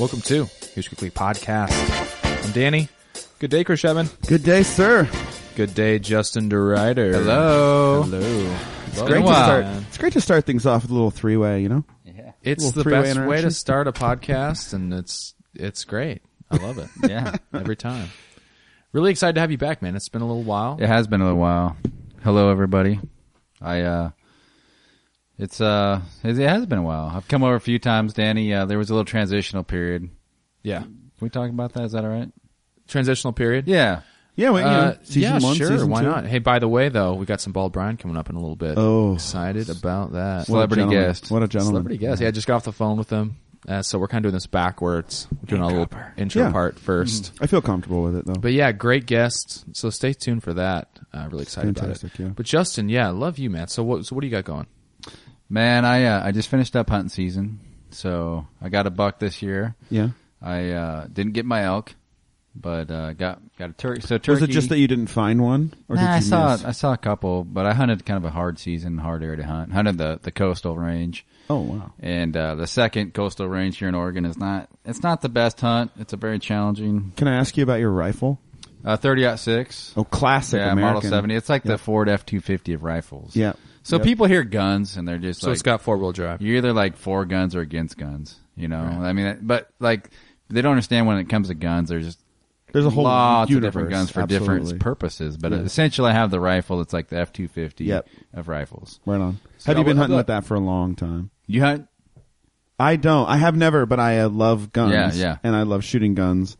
Welcome to Huge Quickly Podcast. I'm Danny. Good day, Chris Shevin. Good day, sir. Good day, Justin De Ruyter. Hello. Hello. It's great, to Wow. start, it's great to start things off with a little three way, you know? Yeah. It's Little the three-way best way interaction. to start a podcast, and it's it's great. I love it Yeah. every time. Really excited to have you back, man. It's been a little while. It has been a little while. Hello, everybody. I, uh, it's, uh, it it has been a while. I've come over a few times, Danny. Uh, there was a little transitional period. Yeah. Can we talk about that? Is that all right? Transitional period. Yeah. Yeah, well, you Uh, know, season yeah, one, sure. season Why two. not? Hey, by the way, though, we got some Bald Bryan coming up in a little bit. Oh. excited about that. Celebrity gentleman. guest. What a gentleman. Celebrity guest. Yeah, I just got off the phone with him. Uh, so we're kind of doing this backwards. We're doing a little intro Yeah. part 1st I feel comfortable with it, though. But yeah, great guest. So stay tuned for that. Uh, really excited Fantastic, about it. yeah. But Justin, yeah, love you, man. So what? So what do you got going? Man, I, uh, I just finished up hunting season. So I got a buck this year. yeah. I, uh, didn't get my elk, but, uh, got, got a turkey. So turkey. Was it just that you didn't find one? Or Nah, did you I saw miss? I saw a couple, but I hunted kind of a hard season, hard area to hunt. Hunted the the coastal range, Oh, wow. and uh, the second coastal range here in Oregon is not it's not the best hunt. It's a very challenging Can I ask you about your rifle? uh, thirty aught six. Oh, classic yeah, American. model seventy. It's like Yeah. the Ford F two fifty of rifles. Yeah. So Yep. people hear guns and they're just So like, it's got four wheel drive. you're either like for guns or against guns. You know, I mean, but like they don't understand when it comes to guns. There's just There's a whole lots of different guns for Absolutely. different purposes. But Yeah. essentially, I have the rifle It's like the F two fifty of rifles. Right on. So Have you been hunting with that for a long time? You hunt I don't. I have never, but I love guns. Yeah, yeah. And I love shooting guns.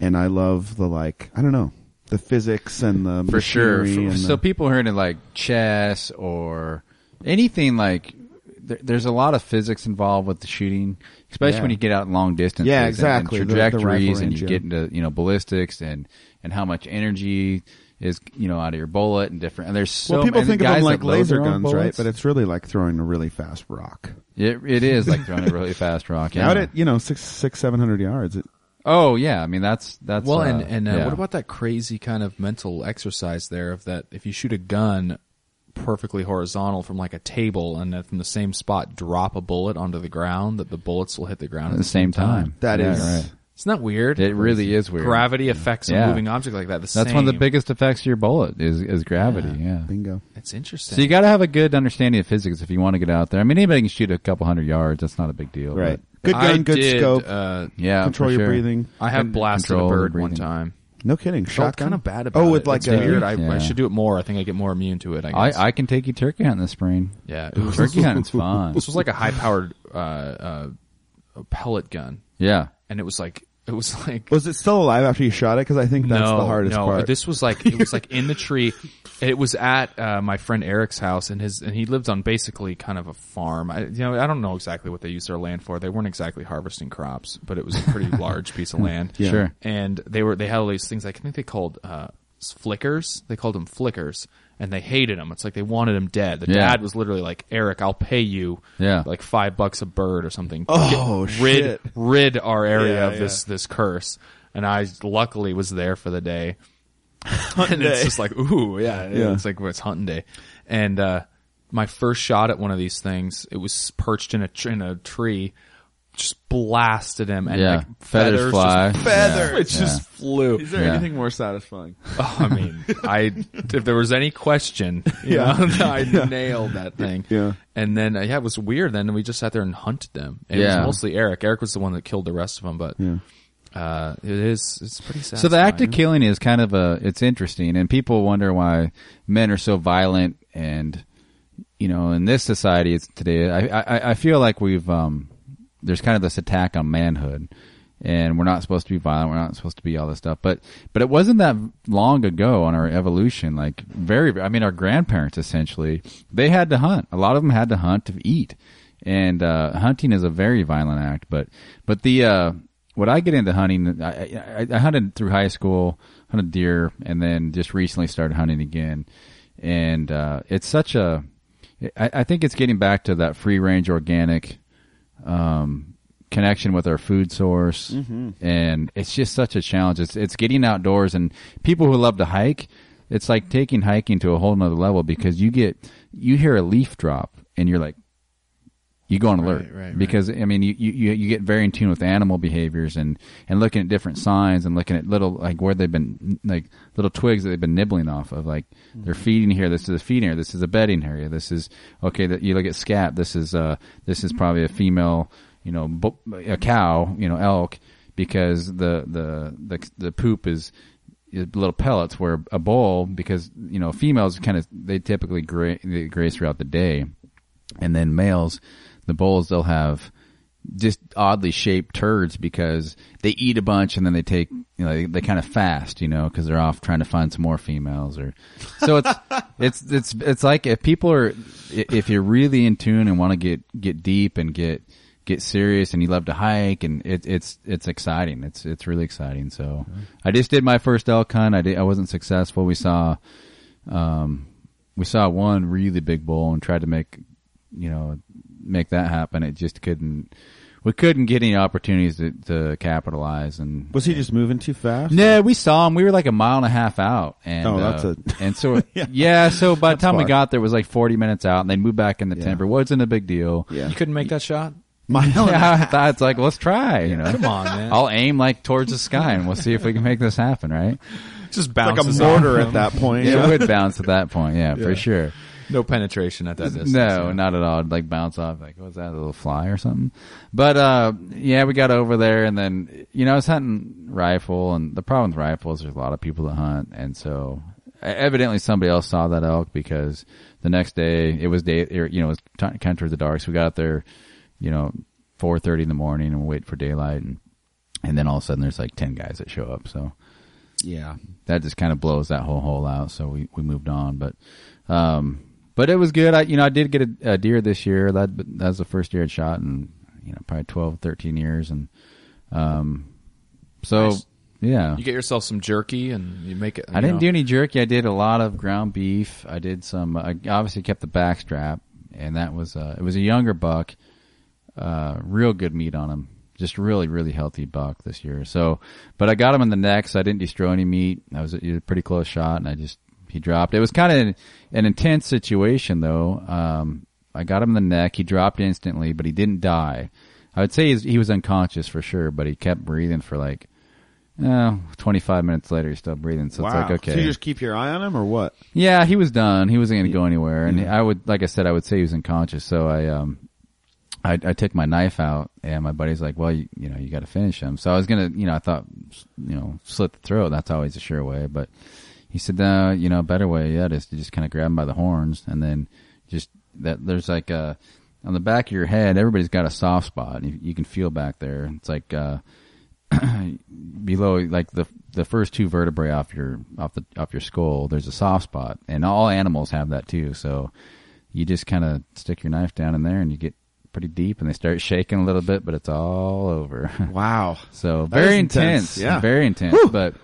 And I love the, like, I don't know, the physics and the for sure. For- and so the- people heard it like chess or anything like. There, there's a lot of physics involved with the shooting, especially Yeah. when you get out long distances. Yeah, and- exactly. And, The- the trajectories, and you get into you know ballistics and and how much energy is you know out of your bullet and different. And there's so well, people think of them like laser guns, right? But it's really like throwing a really fast rock. it, it is like throwing a really fast rock. Yeah. Out at you know six, six, seven hundred yards. It, oh yeah, I mean that's that's Well, uh, and and uh, yeah. what about that crazy kind of mental exercise there of that if you shoot a gun perfectly horizontal from like a table and then from the same spot drop a bullet onto the ground that the bullets will hit the ground at the same time? That yeah, is- right. Isn't that weird? It really is weird. Gravity affects a Yeah. moving object like that. The That's one of the biggest effects of your bullet is is gravity. yeah. bingo. It's interesting. So you got to have a good understanding of physics if you want to get out there. I mean, anybody can shoot a couple hundred yards. That's not a big deal. Right. but- Good gun, I good did, scope. Uh, yeah. control your sure. breathing. I have blasted a control the bird one breathing. time. No kidding. Felt Shotgun. kind of bad about Oh, it. with like it's a weird. I, Yeah. I should do it more. I think I get more immune to it. I I, guess. I can take you turkey hunting this spring. yeah. It was, Turkey hunting's fun. this was like a high powered uh, uh, pellet gun, Yeah. and it was like it was like Was it still alive after you shot it? Because I think that's no, the hardest no. part. This was like it was like in the tree. It was at uh, my friend Eric's house, and his and he lived on basically kind of a farm. I, you know, I don't know exactly what they used their land for. They weren't exactly harvesting crops, but it was a pretty large piece of land. Yeah. Sure. And they were they had all these things. I think they called uh, flickers. They called them flickers, and they hated him. It's like they wanted him dead. The Yeah. dad was literally like, "Eric, I'll pay you Yeah. like five bucks a bird or something. Oh, Get- rid shit. rid our area Yeah, of this this curse." And I luckily was there for the day. and it's just like, ooh, yeah, Yeah. it's like it's hunting day. And uh my first shot at one of these things, it was perched in a tr- in a tree, just blasted him, and Yeah. like Feathers feathers, fly. just, Feathers. it just flew. Is there Yeah. anything more satisfying? Oh, I mean, I if there was any question, you Yeah. know, I nailed that thing. Yeah. And then uh, yeah, it was weird. Then we just sat there and hunted them. It Yeah. was mostly Eric. Eric was the one that killed the rest of them, but Yeah. uh, it is it's pretty sad. So the act of killing is kind of a, it's interesting and people wonder why men are so violent and, you know, in this society it's today, I, I, I feel like we've, um, there's kind of this attack on manhood and we're not supposed to be violent. We're not supposed to be all this stuff. But, but it wasn't that long ago on our evolution. Like very, I mean, our grandparents essentially, they had to hunt. A lot of them had to hunt to eat. And, uh, hunting is a very violent act. But, but the, uh, what I get into hunting, I, I, I hunted through high school, hunted deer, and then just recently started hunting again. And, uh, it's such a, I, I think it's getting back to that free range organic, um, connection with our food source. And it's just such a challenge. It's, it's getting outdoors and people who love to hike, it's like taking hiking to a whole nother level because you get, you hear a leaf drop and you're like, you go on alert. Right, right, right. because I mean you, you you get very in tune with animal behaviors and and looking at different signs and looking at little like where they've been like little twigs that they've been nibbling off of. Like they're Mm-hmm. feeding here. This is a feeding area. This is a bedding area. This is okay that you look at scat. This is uh this is probably a female you know a cow you know elk because the the the the poop is is little pellets where a bull because you know females kind of they typically gra- they graze throughout the day. And then males the bulls they'll have just oddly shaped turds because they eat a bunch and then they take you know they, they kind of fast you know because they're off trying to find some more females or so it's it's it's it's like if people are if you're really in tune and want to get get deep and get get serious and you love to hike and it, it's it's exciting. It's it's really exciting. So I just did my first elk hunt. I did I wasn't successful. We saw um we saw one really big bull and tried to make you know make that happen it just couldn't we couldn't get any opportunities to, to capitalize and Was he just moving too fast? no, we saw him. We were like a mile and a half out, and Oh, uh, that's a- and so Yeah. yeah. So by the That's time we got there, it was like forty minutes out, and they moved back in the Yeah. timber. Wasn't a big deal. Yeah. You couldn't make that shot. Mile and Yeah, I thought it's like let's try. You know, Come on, man. I'll aim like towards the sky, and we'll see if we can make this happen. Right? Just like a mortar at that point. It Yeah. would bounce at that point. Yeah, Yeah. for sure. No penetration at that distance. No, yeah. not at all. It'd like bounce off. Like, was that? A little fly or something? But, uh, yeah, we got over there and then, you know, I was hunting rifle and the problem with rifles, there's a lot of people that hunt. And so evidently somebody else saw that elk because the next day it was day, you know, it was t- kind of towards the dark. So we got there, you know, 4.30 in the morning and we wait for daylight. And, and then all of a sudden there's like 10 guys that show up. So, Yeah. that just kind of blows that whole hole out. So we, we moved on, but, um, but it was good. I, you know, I did get a, a deer this year. That, that was the first deer I'd shot in, you know, probably 12, 13 years. And, um, so Nice. yeah, You get yourself some jerky and you make it. I didn't do any jerky. I did a lot of ground beef. I did some, I obviously kept the backstrap and that was, uh, it was a younger buck, uh, real good meat on him. Just really, really healthy buck this year. So, but I got him in the neck, so I didn't destroy any meat. I was a, a pretty close shot, and I just he dropped. It was kind of an intense situation, though. Um, I got him in the neck. He dropped instantly, but he didn't die. I would say he was unconscious for sure, but he kept breathing for like, uh, 25 minutes later, he's still breathing. So it's like, okay. So you just keep your eye on him or what? Yeah, he was done. He wasn't going to go anywhere. And I would, like I said, I would say he was unconscious. So I, um, I, I took my knife out and my buddy's like, well, you, you know, you got to finish him. So I was going to, you know, I thought, you know, slit the throat. That's always a sure way. But he said, no, you know, a better way yet is to just kind of grab him by the horns and then just that there's like a, on the back of your head, everybody's got a soft spot. and You, you can feel back there. It's like, uh, below like the the first two vertebrae off your off the off your skull there's a soft spot and all animals have that too so you just kind of stick your knife down in there and you get pretty deep and they start shaking a little bit but it's all over Wow. so That very intense, intense, yeah. very intense but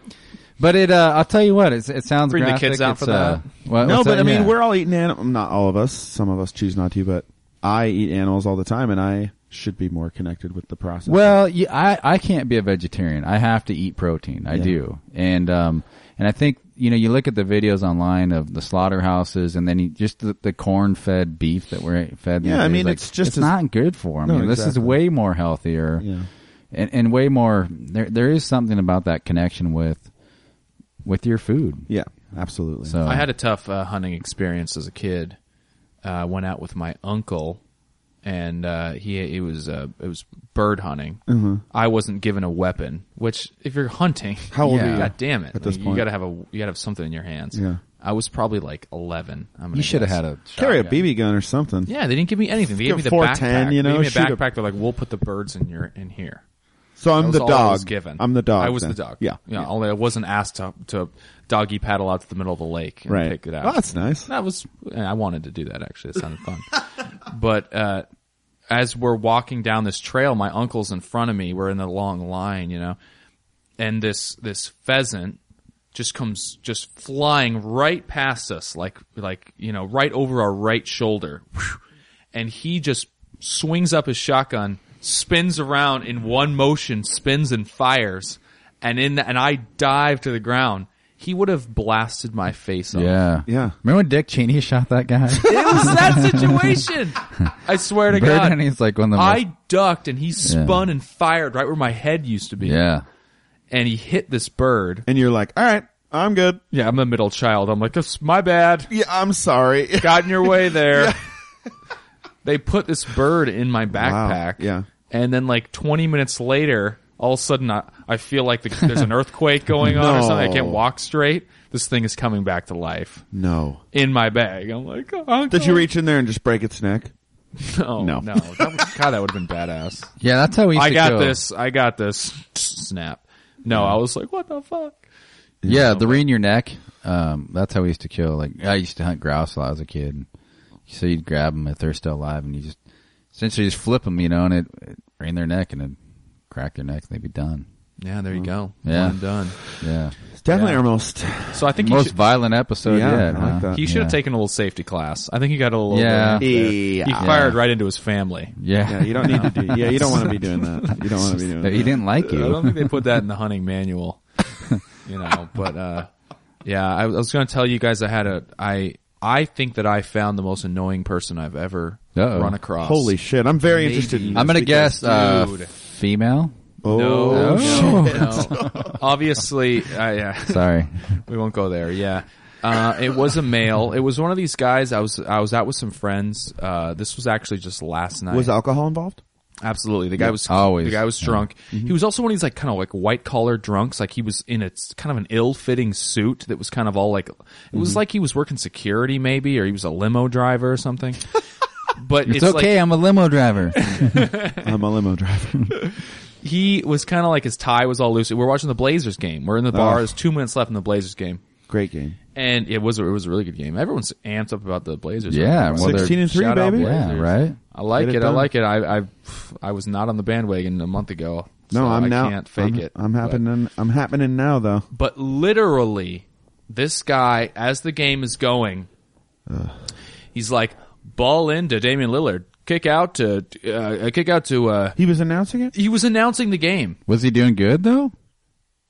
but it uh i'll tell you what it's, it sounds Bring the kids out It's, for uh, that. what- no, but that? I mean, Yeah. we're all eating animals. Not all of us. Some of us choose not to, but I eat animals all the time, and I should be more connected with the process. Well, yeah, I I can't be a vegetarian. I have to eat protein. I Yeah. do, and um, and I think you know you look at the videos online of the slaughterhouses, and then you, just the, the corn fed beef that we're fed. Yeah, I mean, like, it's just it's as- not good for them. No, You know, This is way more healthier, yeah. and and way more. There there is something about that connection with with your food. Yeah, absolutely. So I had a tough uh, hunting experience as a kid. Uh, went out with my uncle, and uh, he it was uh, it was bird hunting. Mm-hmm. I wasn't given a weapon, which if you're hunting, How old Yeah. are you? God damn it! At this you, point? gotta have a you gotta have something in your hands. Yeah. I was probably like eleven. I'm you should have had a Carry a. BB gun or something. Yeah, they didn't give me anything. They gave me the 410, backpack. you know, they gave me a shoot a- backpack. They're like, "We'll put the birds in your in here." So I'm the all I dog. was given. I'm the dog. I was then. the dog. Yeah. yeah. Only I wasn't asked to to doggy paddle out to the middle of the lake and Right. pick it out. Oh, that's nice. That was I wanted to do that actually. It sounded fun. but uh as we're walking down this trail, my uncle's in front of me. We're in the long line, you know, and this this pheasant just comes just flying right past us, like like you know, right over our right shoulder, and he just swings up his shotgun, spins around in one motion, spins and fires, and in the, and I dive to the ground. he would have blasted my face off. Yeah. Yeah. Remember when Dick Cheney shot that guy? It was that situation. I swear to Bird God. and he's like one of the most, I ducked and he spun and fired right where my head used to be. yeah. And he hit this bird. And you're like, all right, I'm good. Yeah, I'm a middle child. I'm like, that's my bad. Yeah, I'm sorry. Got in your way there. They put this bird in my Wow. backpack. Yeah. And then like 20 minutes later, all of a sudden I, I feel like the, there's an earthquake going on or No. something. I can't walk straight. This thing is coming back to life No. in my bag. I'm like, oh, Did you reach in there and just break its neck? No, No. no. That was, God, that would have been badass. Yeah, that's how we used I to got kill. this. I got this. Snap. No, I was like, what the fuck? Yeah, the re in your neck. Um, that's how we used to kill. Like I used to hunt grouse while I was a kid. So you'd grab them if they're still alive, and you just essentially just flip them, you know, and it, it in their neck and it crack their neck, and they'd be done. Yeah, there you go. Yeah. One and done. Yeah, It's definitely Yeah. our most. So I think you most should, violent episode Yeah, yet. I like huh? that. he should have Yeah. taken a little safety class. I think he got a little. Yeah. He Yeah. fired right into his family. Yeah, Yeah, you don't need to do. Yeah, you don't want to be doing that. You don't want to be doing But that. he didn't like you. I don't you. think they put that in the hunting manual. you know, but uh yeah, I, I was going to tell you guys I had a I I think that I found the most annoying person I've ever Uh-oh. run across. Holy shit! I'm very Maybe. interested. In I'm gonna because- guess uh, dude. female. Oh, No, Oh. no, no. Obviously, uh, yeah, Sorry. we won't go there. Yeah, uh, it was a male. It was one of these guys. I was I was out with some friends. Uh, this was actually just last night. was alcohol involved? Absolutely. The guy was Always. the guy was Yeah. drunk. Mm-hmm. He was also one of these like kind of like white collar drunks. Like he was in a kind of an ill fitting suit that was kind of all like it was mm-hmm. like he was working security maybe or he was a limo driver or something. But It's, it's, okay. like I'm a limo driver. I'm a limo driver. he was kind of like his tie was all loose. We're watching the Blazers game. We're in the oh. bar. Oh. There's two minutes left in the Blazers game. Great game. And it was a, it was a really good game. Everyone's amped up about the Blazers. Yeah, well, 16 and three, Shout out baby. Blazers. yeah, right. I like Get it. it I done. like it. I I I was not on the bandwagon a month ago. No, so I'm now. I now. can't fake I'm, it. I'm But- happening. I'm happening now, though. But literally, this guy, as the game is going, he's like, ball into Damian Lillard, kick out to, uh, kick out to, uh, He was announcing it. he was announcing the game. Was he doing good though?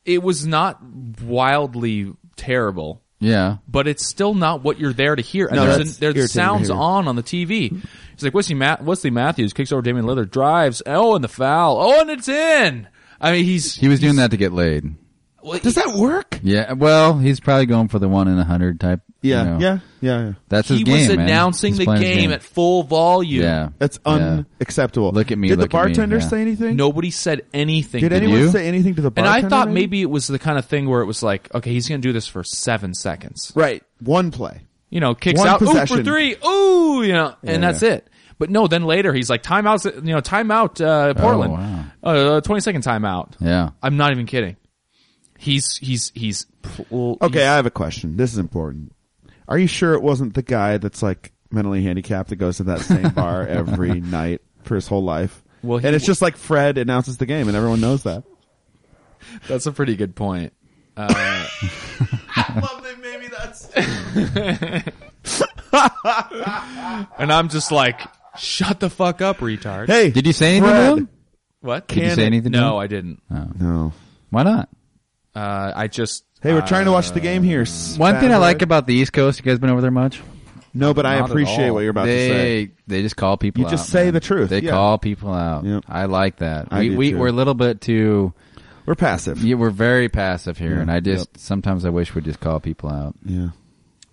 It was not wildly terrible, Yeah. but it's still not what you're there to hear. And No, there's, that's there's irritating to sounds hear. on on the TV. He's like, Wesley, Ma- Wesley Matthews kicks over Damian Lillard, drives, oh, and the foul, oh, and it's in. I mean, he's He was doing that to get laid. Does that work? Yeah. Well, he's probably going for the one in a hundred type. Yeah, you know. yeah, yeah, yeah. That's his he game. was man. announcing He's the playing his game, at full volume. Yeah. That's Yeah. unacceptable. Look at me, Did look the at me, bartender yeah. say anything? Nobody said anything. Did to anyone you? say anything to the bartender? And I thought maybe it was the kind of thing where it was like, okay, he's going to do this for seven seconds. right one play. You know, kicks One out, ooh, for three, ooh, you know, and Yeah. that's it. But no, then later he's like, timeout, you know, timeout, uh, Portland. oh, wow. Uh, 20 second timeout. Yeah. I'm not even kidding. He's, he's, he's, well, Okay, he's- I have a question. This is important. Are you sure it wasn't the guy that's like mentally handicapped that goes to that same bar every night for his whole life? Well, and it's w- just like Fred announces the game, and everyone knows that. that's a pretty good point. Uh, I love that maybe that's. and I'm just like, shut the fuck up, retard. Hey, Did you say anything Fred. to him? What? Did you Can say it- anything? to No, him? I didn't. No. Why not? Uh, I just, Hey, we're trying to watch the game here. One thing I like about the East Coast, you guys been over there much? no, but I Not at appreciate all. what you're about to say. They they just call people. You out, just say man. the truth, They yeah. call people out. Yep. I like that. I we do we too. we're a little bit too. We're passive. Yeah, we're very passive here, Yeah. and I just Yep. sometimes I wish we'd just call people out. Yeah.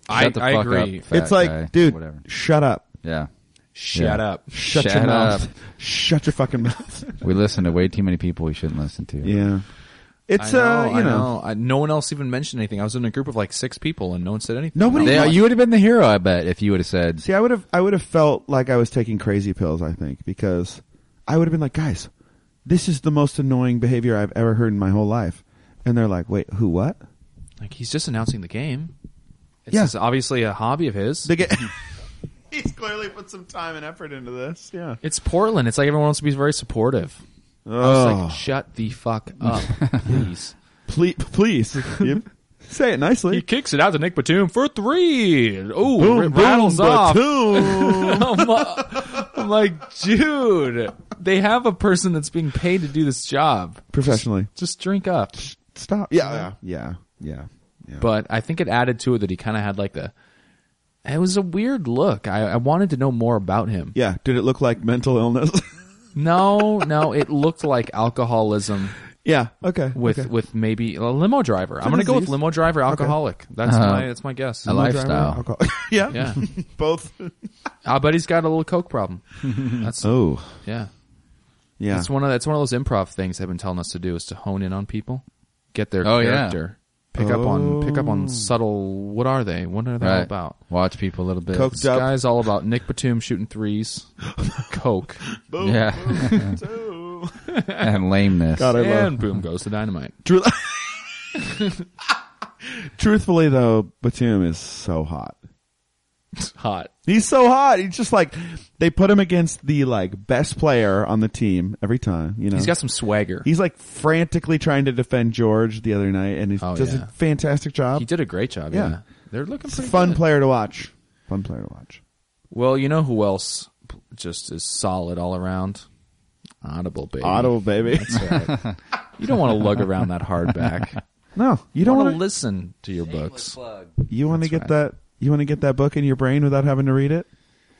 I, Shut the I fuck agree. up, fat it's like, guy, dude, whatever. shut up. Yeah, Shut Yeah. up. Shut, Shut your up. mouth. Shut your fucking mouth. we listen to way too many people we shouldn't listen to. yeah. It's know, uh, you I know, I, no one else even mentioned anything. I was in a group of like six people and no one said anything. Nobody- They, you would have been the hero, I bet, if you would have said. See, I would have, I would have felt like I was taking crazy pills. I think because I would have been like, guys, this is the most annoying behavior I've ever heard in my whole life, and they're like, wait, who? What? Like he's just announcing the game. It's Yeah. just obviously a hobby of his. They get. He's clearly put some time and effort into this. Yeah. it's Portland. It's like everyone wants to be very supportive. I was Oh, like, shut the fuck up, please. please, please, Yep. say it nicely. he kicks it out to Nick Batum for three. Ooh, Boom, it boom, rattles off. ba-toom. I'm, like- I'm like, dude, they have a person that's being paid to do this job. Professionally, Just drink up. stop. Yeah, yeah, yeah, yeah. Yeah. but I think it added to it that he kind of had like the. It was a weird look. I, I wanted to know more about him. Yeah. Did it look like mental illness? No, no, it looked like alcoholism yeah. Okay. with okay. with maybe a limo driver. I'm gonna go with disease. limo driver, alcoholic. That's Uh-huh. my that's my guess. I like- lifestyle. Alcohol- yeah. Yeah, Both. I'll bet he's got a little coke problem. That's Oh. yeah. Yeah. It's one of that's one of those improv things they've been telling us to do is to hone in on people, get their Oh, yeah. character, pick up on pick up Oh. on subtle. What are they? What are they all Right. about? Watch people a little bit. Coke- This Up. guy's all about Nick Batum shooting threes, coke, Boom. Yeah. Boom. and lameness. God, I love. and boom goes the dynamite. Truthfully, though, Batum is so hot. Hot. He's so hot. He's just like they put him against the like best player on the team every time. You know, He's got some swagger. He's like frantically trying to defend George the other night, and he Oh, does yeah. a fantastic job. He did a great job. Yeah. Yeah, they're looking It's a pretty fun good. player to watch. Fun player to watch. Well, you know who else just is solid all around? Audible, baby. Audible, baby. That's right. you don't want to lug around that hardback. no, you You don't want want to listen to your books. You want to get right. that. You want to get that book in your brain without having to read it.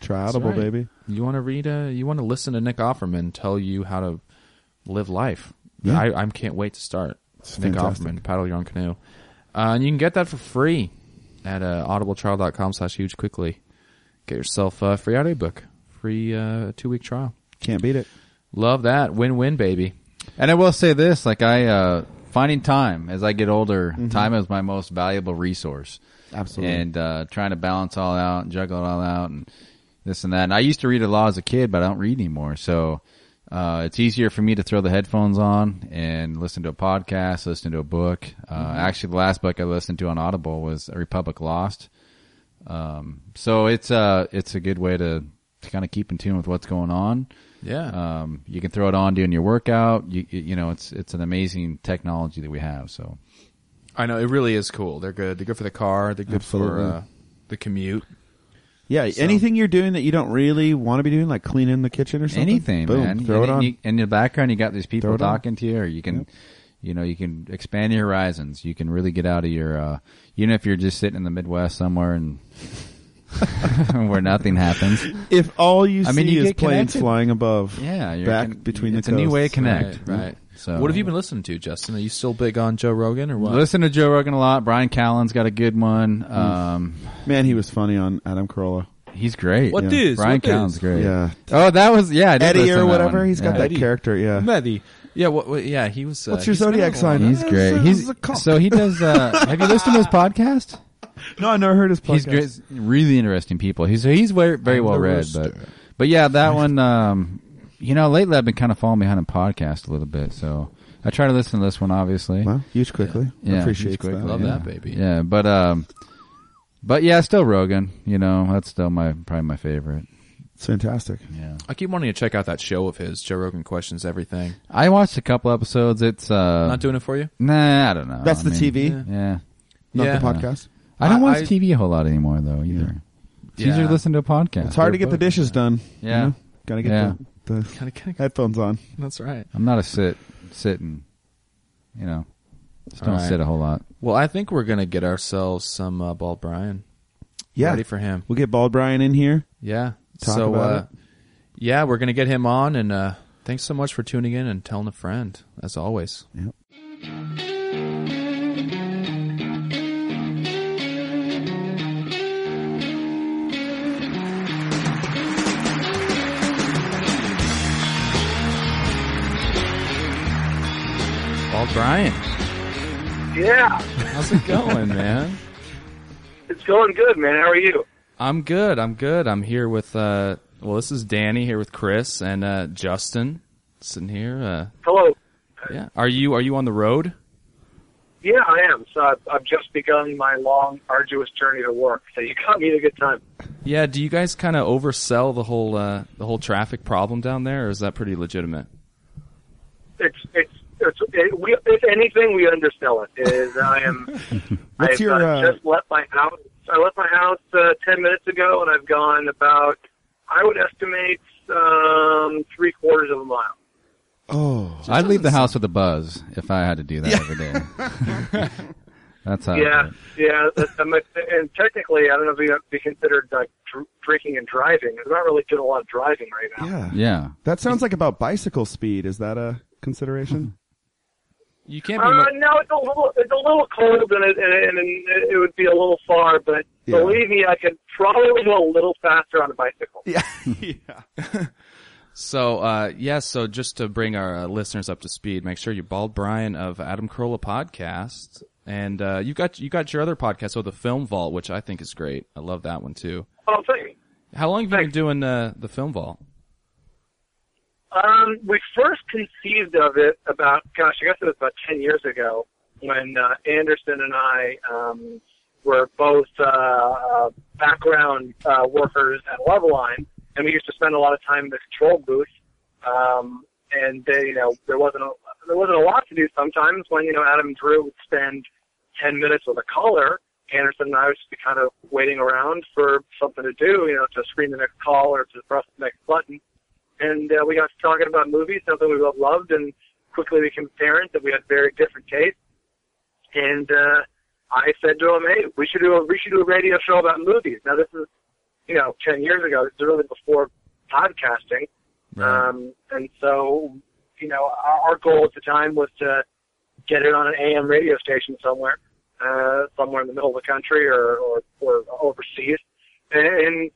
Try Audible, right. baby. You want to read a, You want to listen to Nick Offerman tell you how to live life. Yeah. I, I can't wait to start. It's Nick fantastic. Offerman, paddle your own canoe, uh, and you can get that for free at uh, audibletrial.com slash huge quickly. Get yourself a free audiobook, free uh, two week trial. Can't beat it. Love that. Win win, baby. And I will say this, like I, uh, finding time as I get older, Mm-hmm. time is my most valuable resource. Absolutely. And, uh, trying to balance all out and juggle it all out and this and that. And I used to read a lot as a kid, but I don't read anymore. So, uh, it's easier for me to throw the headphones on and listen to a podcast, listen to a book. Uh, Mm-hmm. actually the last book I listened to on Audible was A Republic Lost. Um, so it's, uh, it's a good way to, to kind of keep in tune with what's going on. Yeah. Um, you can throw it on doing your workout. You you know, it's it's an amazing technology that we have. So I know it really is cool. They're good. They're good for the car. They're good for uh, the commute. Yeah, So- anything you're doing that you don't really want to be doing, like cleaning the kitchen or something. anything, boom, man. Throw and it on. you- in the background, you got these people it on. talking to you, or you can, you know, you can expand your horizons. You can really get out of your, uh, even if you're just sitting in the Midwest somewhere and where nothing happens. if all you see I mean, you is get planes connected. fling above, Yeah, you're back con- between the it's a new way to coasts. connect. Right, right. So What have you been listening to, Justin? Are you still big on Joe Rogan or what? Listen to Joe Rogan a lot. Bryan Callen's got a good one. Um, man, he was funny on Adam Carolla. he's great. What Yeah. is? Bryan What is? Callen's great. Yeah, Oh, that was yeah. I did Eddie listen to or that whatever. one. He's got Yeah. that Eddie. character. Yeah, Mehdi. Yeah, what, what, yeah, he was. Uh, What's your he's been zodiac on a sign? lot. He's great. This He's a cock. so he does. Uh, have you listened to his podcast? no, I never heard his podcast. He's great. Really interesting people. He's he's very very well read. But but yeah, that one. Um, you know, lately I've been kind of falling behind on podcast a little bit. So I try to listen to this one. Obviously, Well, huge quickly. Yeah, Appreciate he's quick. that. Love yeah. that, baby. Yeah, but um, but yeah, still Rogan. You know, that's still my probably my favorite. It's fantastic. Yeah. I keep wanting to check out that show of his, Joe Rogan Questions Everything. I watched a couple episodes. It's uh, Not doing it for you? nah, I don't know. That's I the mean, TV, Yeah. Yeah. not Yeah. the podcast. I don't I- watch I- TV a whole lot anymore though either. It's easier to listen to a podcast. It's hard to They're get the both- dishes done. you Yeah. know? Gotta get Yeah. the, the Kinda, kinda, headphones on. that's right. I'm not a sit sit and you know just don't All right. sit a whole lot. Well, I think we're gonna get ourselves some uh, Bald Bryan. Yeah, ready for him. we'll get Bald Bryan in here. Yeah. Talk so, about uh, yeah, we're gonna get him on, and uh, thanks so much for tuning in and telling a friend, as always. Yep. Bald Bryan, Yeah, how's it going, man? it's going good, man. How are you? I'm good. I'm good. I'm here with uh well, this is Danny here with Chris and uh Justin sitting here. Uh Hello. yeah. Are you are you on the road? Yeah, I am. So I've, I've just begun my long, arduous journey to work. So you got me at a good time. Yeah, do you guys kind of oversell the whole uh the whole traffic problem down there or is that pretty legitimate? It's it's it's it, we if anything we undersell it. Is I am What's I've your, uh, uh, just left my house. I left my house uh, ten minutes ago, and I've gone about I would estimate um, three quarters of a mile. Oh, I'd leave the house with a buzz if I had to do that every day. That's how. Yeah, yeah. That's, I'm a, and technically, I don't know if you'd be considered like drinking and driving. I'm not really doing a lot of driving right now. Yeah. Yeah. That sounds like about bicycle speed. Is that a consideration? You can't be. Uh, mu- no, it's a little, it's a little cold, and it, and, it, and it would be a little far. But Yeah. believe me, I could probably go a little faster on a bicycle. yeah. yeah. So, uh, yeah, so just to bring our uh, listeners up to speed, make sure you Bald Bryan of Adam Carolla podcast. And, uh, you got, you got your other podcast, so the Film Vault, which I think is great. I love that one too. Oh, thank you. How long have you been doing, uh, the Film Vault? Um, we first conceived of it about, gosh, I guess it was about 10 years ago when uh, Anderson and I um, were both uh, uh, background uh, workers at Loveline, and we used to spend a lot of time in the control booth. Um, and they, you know, there wasn't a, there wasn't a lot to do sometimes when you know Adam Drew would spend 10 minutes with a caller. Anderson and I would just be kind of waiting around for something to do, you know, to screen the next call or to press the next button and uh, we got to talking about movies, something we both loved, and quickly became apparent that we had very different tastes. And uh, I said to him, "Hey, we should do a we should do a radio show about movies." Now this is, you know, ten years ago. This is really before podcasting, um, and so you know, our, our goal at the time was to get it on an AM radio station somewhere, uh, somewhere in the middle of the country or or, or overseas, and and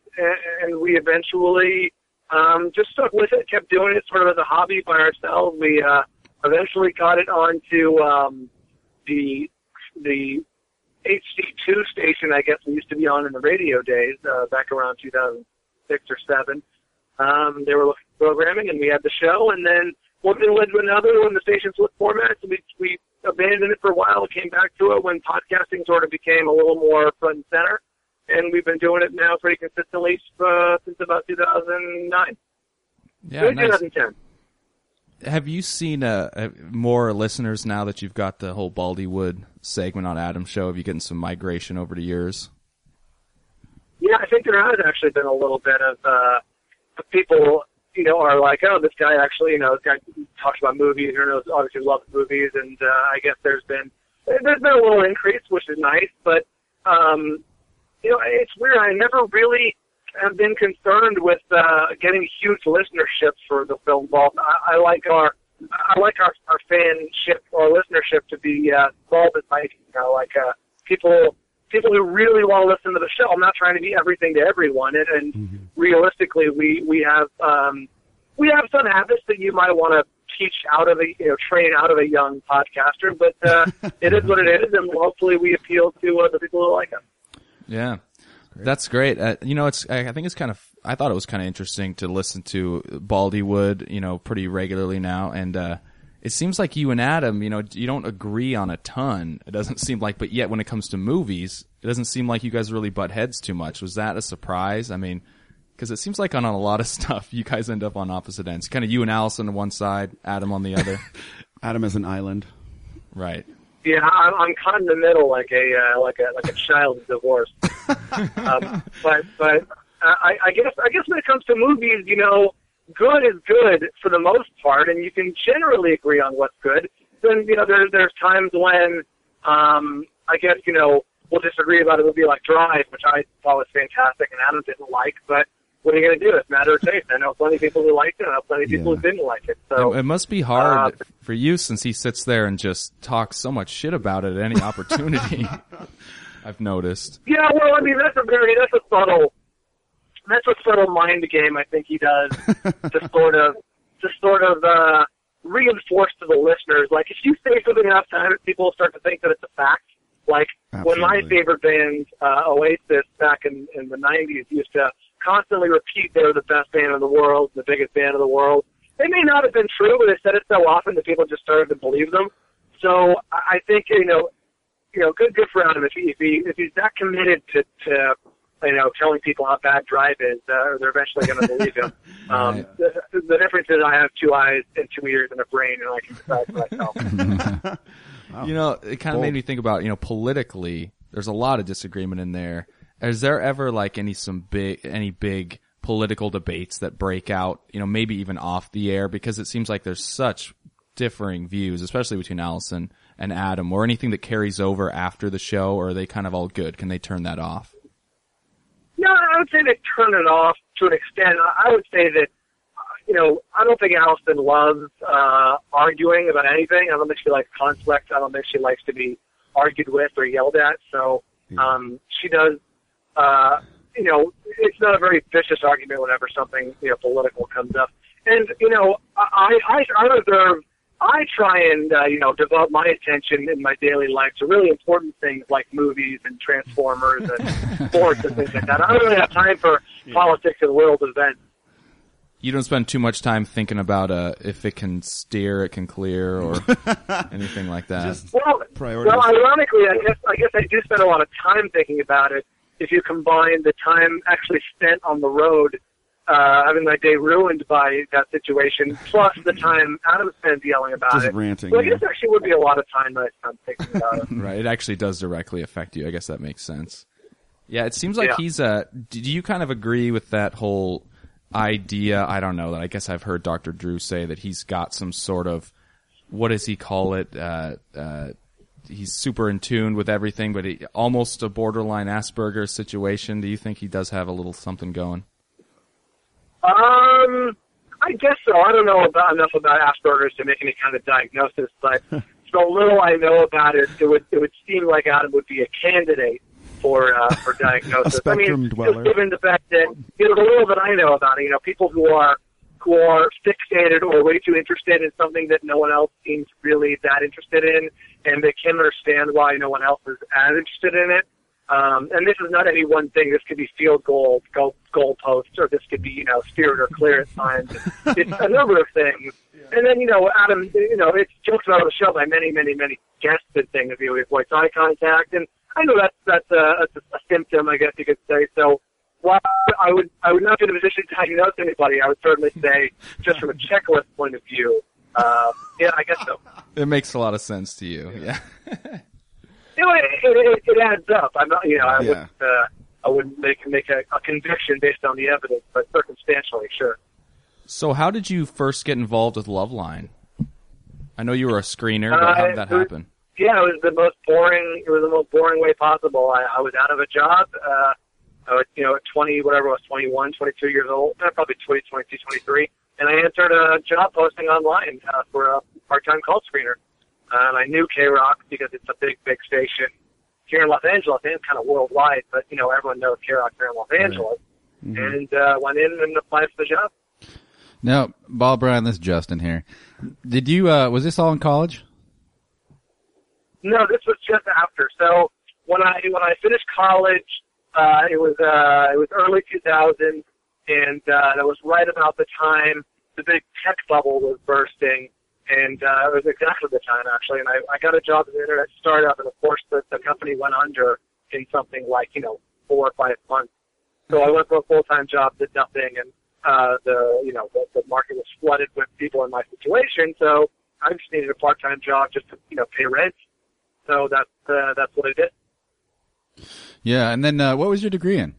and we eventually um, just stuck with it, kept doing it sort of as a hobby by ourselves. We uh, eventually got it onto um, the the HD2 station, I guess we used to be on in the radio days uh, back around 2006 or seven. Um, they were looking programming, and we had the show, and then one thing led to another when the stations switched formats. and We we abandoned it for a while, came back to it when podcasting sort of became a little more front and center and we've been doing it now pretty consistently uh, since about 2009. Yeah, nice. 2010. Have you seen, uh, uh, more listeners now that you've got the whole Baldywood segment on Adam's show? Have you getting some migration over to yours? Yeah, I think there has actually been a little bit of uh, people, you know, are like, oh, this guy actually, you know, this guy talks about movies, or knows obviously loves movies, and uh, I guess there's been there's been a little increase, which is nice, but um, you know, it's weird. I never really have been concerned with uh, getting huge listenership for the film vault. I, I like our I like our, our fanship or listenership to be uh, but mighty. You know, like uh, people people who really want to listen to the show. I'm not trying to be everything to everyone, and, and realistically, we we have um, we have some habits that you might want to teach out of a you know train out of a young podcaster, but uh, it is what it is, and hopefully we appeal to uh, the people who like us. Yeah. That's great. Uh, you know, it's, I I think it's kind of, I thought it was kind of interesting to listen to Baldywood, you know, pretty regularly now. And, uh, it seems like you and Adam, you know, you don't agree on a ton. It doesn't seem like, but yet when it comes to movies, it doesn't seem like you guys really butt heads too much. Was that a surprise? I mean, cause it seems like on a lot of stuff, you guys end up on opposite ends. Kind of you and Alison on one side, Adam on the other. Adam is an island. right. Yeah, I'm, I'm kind of in the middle, like a uh, like a like a child in divorce. um, but but I, I guess I guess when it comes to movies, you know, good is good for the most part, and you can generally agree on what's good. Then you know there there's times when um, I guess you know we'll disagree about a movie like Drive, which I thought was fantastic, and Adam didn't like, but. What are you going to do? It's a matter of taste. I know plenty of people who liked it. I know plenty of people Yeah. who didn't like it. So It, it must be hard Uh, for you since he sits there and just talks so much shit about it at any opportunity. I've noticed. Yeah, well, I mean that's a very that's a subtle that's a subtle mind game I think he does to sort of to sort of uh, reinforce to the listeners. Like if you say something enough times, people start to think that it's a fact. Like when my favorite band, uh, Oasis, back in in the '90s, used to constantly repeat they're the best band in the world, the biggest band in the world. They may not have been true, but they said it so often that people just started to believe them. So I I think you know you know, good, good for Adam. If he, if he, if he's that committed to, to, you know, telling people how bad Drive is, uh, they're eventually going to believe him. Um, Right. the, the difference is I have two eyes and two ears and a brain, and I can decide for myself. You know, it kind of made me think about, you know, politically, there's a lot of disagreement in there. Is there ever like any some big, any big political debates that break out, you know, maybe even off the air because it seems like there's such differing views, especially between Alison and Adam, or anything that carries over after the show, or are they kind of all good? Can they turn that off? No, I would say they turn it off to an extent. I would say that, you know, I don't think Alison loves uh, arguing about anything. I don't think she likes conflict. I don't think she likes to be argued with or yelled at. So um, she does, uh, you know, it's not a very vicious argument whenever something, you know, political comes up. And, you know, I, I, I reserve, I try and, uh, you know, devote my attention in my daily life to really important things like movies and Transformers and sports and things like that. I don't really have time for politics and world events. You don't spend too much time thinking about uh, if it can steer, it can clear, or anything like that. Just Well, Priorities. well, ironically, I guess I guess I do spend a lot of time thinking about it. If you combine the time actually spent on the road, uh, having my day ruined by that situation, plus the time Adam spends yelling about Just it, ranting, well, I yeah. guess actually would be a lot of time that I spend thinking about it. Right. It actually does directly affect you. I guess that makes sense. Yeah, it seems like Yeah. he's uh do you kind of agree with that whole idea? I don't know that I guess I've heard Dr. Drew say that he's got some sort of what does he call it? Uh uh he's super in tune with everything, but he, almost a borderline Asperger's situation. Do you think he does have a little something going? Um, I guess so. I don't know about enough about Asperger's to make any kind of diagnosis, but so little I know about it, it would it would seem like Adam would be a candidate for uh, for diagnosis. I spectrum mean, dweller. just given the fact that you know the little that I know about it, you know, people who are who are fixated or way too interested in something that no one else seems really that interested in, and they can't understand why no one else is as interested in it. Um, and this is not any one thing. This could be field goals, goal, goal posts, or this could be, you know, spirit or clearance signs. It's a number of things. And then, you know, Adam, you know, it's jokes about on the show by many, many, many guests and things. You know, he avoids eye contact. And I know that's, that's a, that's a symptom, I guess you could say. So while I would, I would not be in a position to diagnose anybody, I would certainly say, just from a checklist point of view, uh, yeah, I guess so. It makes a lot of sense to you. Yeah. You know, it, it, it adds up. I'm not, you know, I Yeah. wouldn't, uh, I wouldn't make make a, a conviction based on the evidence, but circumstantially, sure. So how did you first get involved with Loveline? I know you were a screener, but how did that Uh, happen? Yeah, it was the most boring. It was the most boring way possible. I, I was out of a job. Uh, I was, you know, at 20, whatever it was, 21, 22 years old, uh, probably 20, 22, 23, and I answered a job posting online uh, for a part-time call screener. Uh, and I knew KROQ because it's a big, big station here in Los Angeles and kind of worldwide. But you know, everyone knows KROQ here in Los Angeles. And uh, went in and applied for the job. Now, Bald Bryan, this is Justin here. Did you? uh Was this all in college? No, this was just after. So when I when I finished college, uh, it was uh, it was early 2000, and uh, that was right about the time the big tech bubble was bursting, and uh, it was exactly the time actually. And I, I got a job at an internet startup, and of course the, the company went under in something like you know four or five months. So I went for a full time job, did nothing, and uh, the you know the, the market was flooded with people in my situation. So I just needed a part time job just to you know pay rent. So that's uh, that's what I did. Yeah, and then uh, what was your degree in?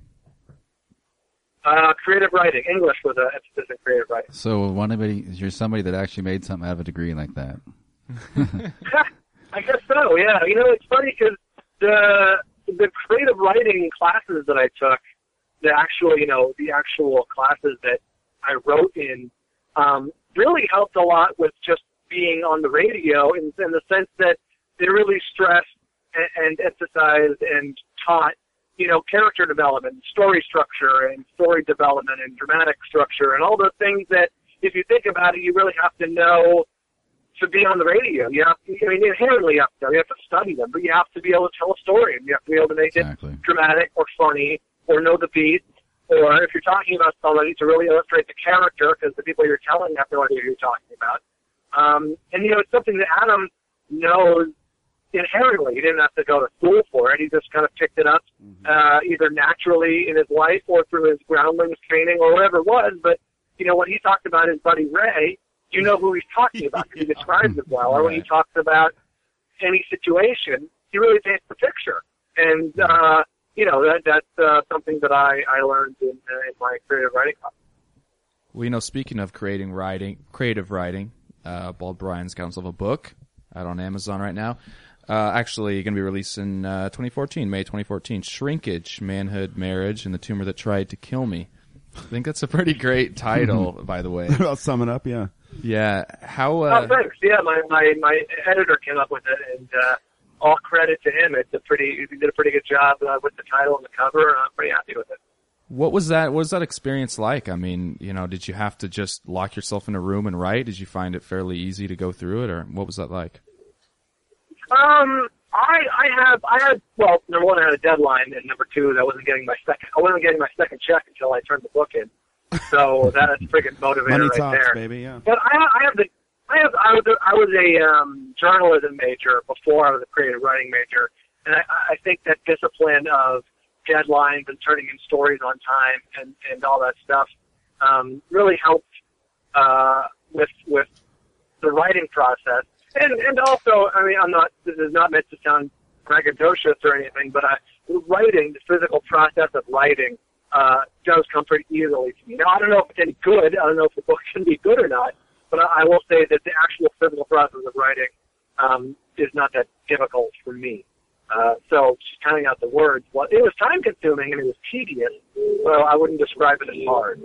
Uh, creative writing, English was a emphasis in creative writing. So, one anybody, you're somebody that actually made something out of a degree like that. I guess so. Yeah, you know it's funny because the the creative writing classes that I took, the actual you know the actual classes that I wrote in, um, really helped a lot with just being on the radio in, in the sense that they really stressed and, and emphasized and taught you know character development, story structure, and story development, and dramatic structure, and all those things that if you think about it, you really have to know to be on the radio. You have to, I mean, inherently you have to, you have to study them, but you have to be able to tell a story, and you have to be able to make Exactly. it dramatic or funny, or know the beat, or if you're talking about somebody, to really illustrate the character, because the people you're telling have no idea who you're talking about. Um, and you know, it's something that Adam knows inherently. He didn't have to go to school for it. He just kind of picked it up, uh, either naturally in his life or through his groundlings training or whatever it was. But, you know, when he talked about his buddy Ray, you know who he's talking about because he describes it well. Or when he talks about any situation, he really paints the picture. And, uh, you know, that, that's uh, something that I, I learned in, uh, in my creative writing class. Well, you know, speaking of creating writing, creative writing, uh, Bald Bryan's got himself a book out on Amazon right now. Uh, actually, going to be released in uh, 2014, May 2014. Shrinkage, Manhood, Marriage, and the Tumor That Tried to Kill Me. I think that's a pretty great title, by the way. I'll sum it up. Yeah. Yeah. How? Oh, Uh, thanks. Yeah, my, my, my editor came up with it, and uh, all credit to him. It's a pretty, he did a pretty good job uh, with the title and the cover, and I'm pretty happy with it. what was that? What was that experience like? I mean, you know, did you have to just lock yourself in a room and write? Did you find it fairly easy to go through it, or what was that like? Um, I I have I had well, number one, I had a deadline, and number two, I wasn't getting my second I wasn't getting my second check until I turned the book in. So that's freaking motivator Money right talks, there. baby. Yeah. But I I have the I have I was a, I was a um, journalism major before I was a creative writing major, and I, I think that discipline of deadlines and turning in stories on time and and all that stuff um, really helped uh, with with the writing process. And and also, I mean, I'm not. This is not meant to sound braggadocious or anything, but I, writing, the physical process of writing, uh, does come pretty easily to me. Now, I don't know if it's any good. I don't know if the book can be good or not. But I, I will say that the actual physical process of writing um, is not that difficult for me. Uh, so just counting out the words, well, it was time consuming and it was tedious. Well, I wouldn't describe it as hard.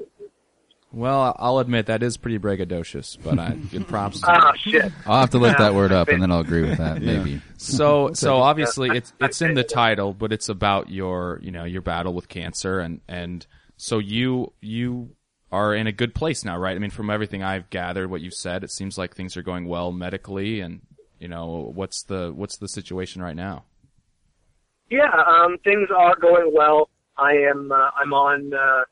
Well, I'll admit that is pretty braggadocious, but I give props. to Ah, shit. I'll have to look that word up, and then I'll agree with that. Maybe. So, so obviously it's it's in the title, but it's about your you know your battle with cancer, and and so you you are in a good place now, right? I mean, from everything I've gathered, what you've said, it seems like things are going well medically, and you know what's the what's the situation right now? Yeah, um, things are going well. I am uh, I'm on uh,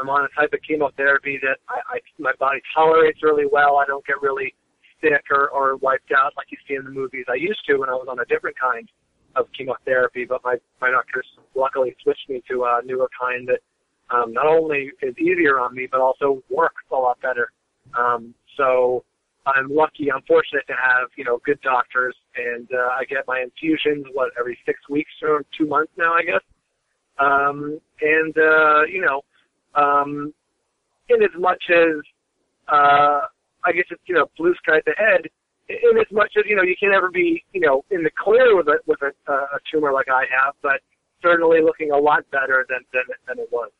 I'm on a type of chemotherapy that I, I my body tolerates really well. I don't get really sick or, or wiped out like you see in the movies. I used to when I was on a different kind of chemotherapy, but my my doctors luckily switched me to a newer kind that um, not only is easier on me but also works a lot better. Um, so I'm lucky. I'm fortunate to have you know good doctors, and uh, I get my infusions what every six weeks or two months now, I guess. Um, and uh, you know, um, in as much as uh, I guess it's you know blue skies ahead. In as much as you know, you can never be you know in the clear with a with a, a tumor like I have, but certainly looking a lot better than than, than it was.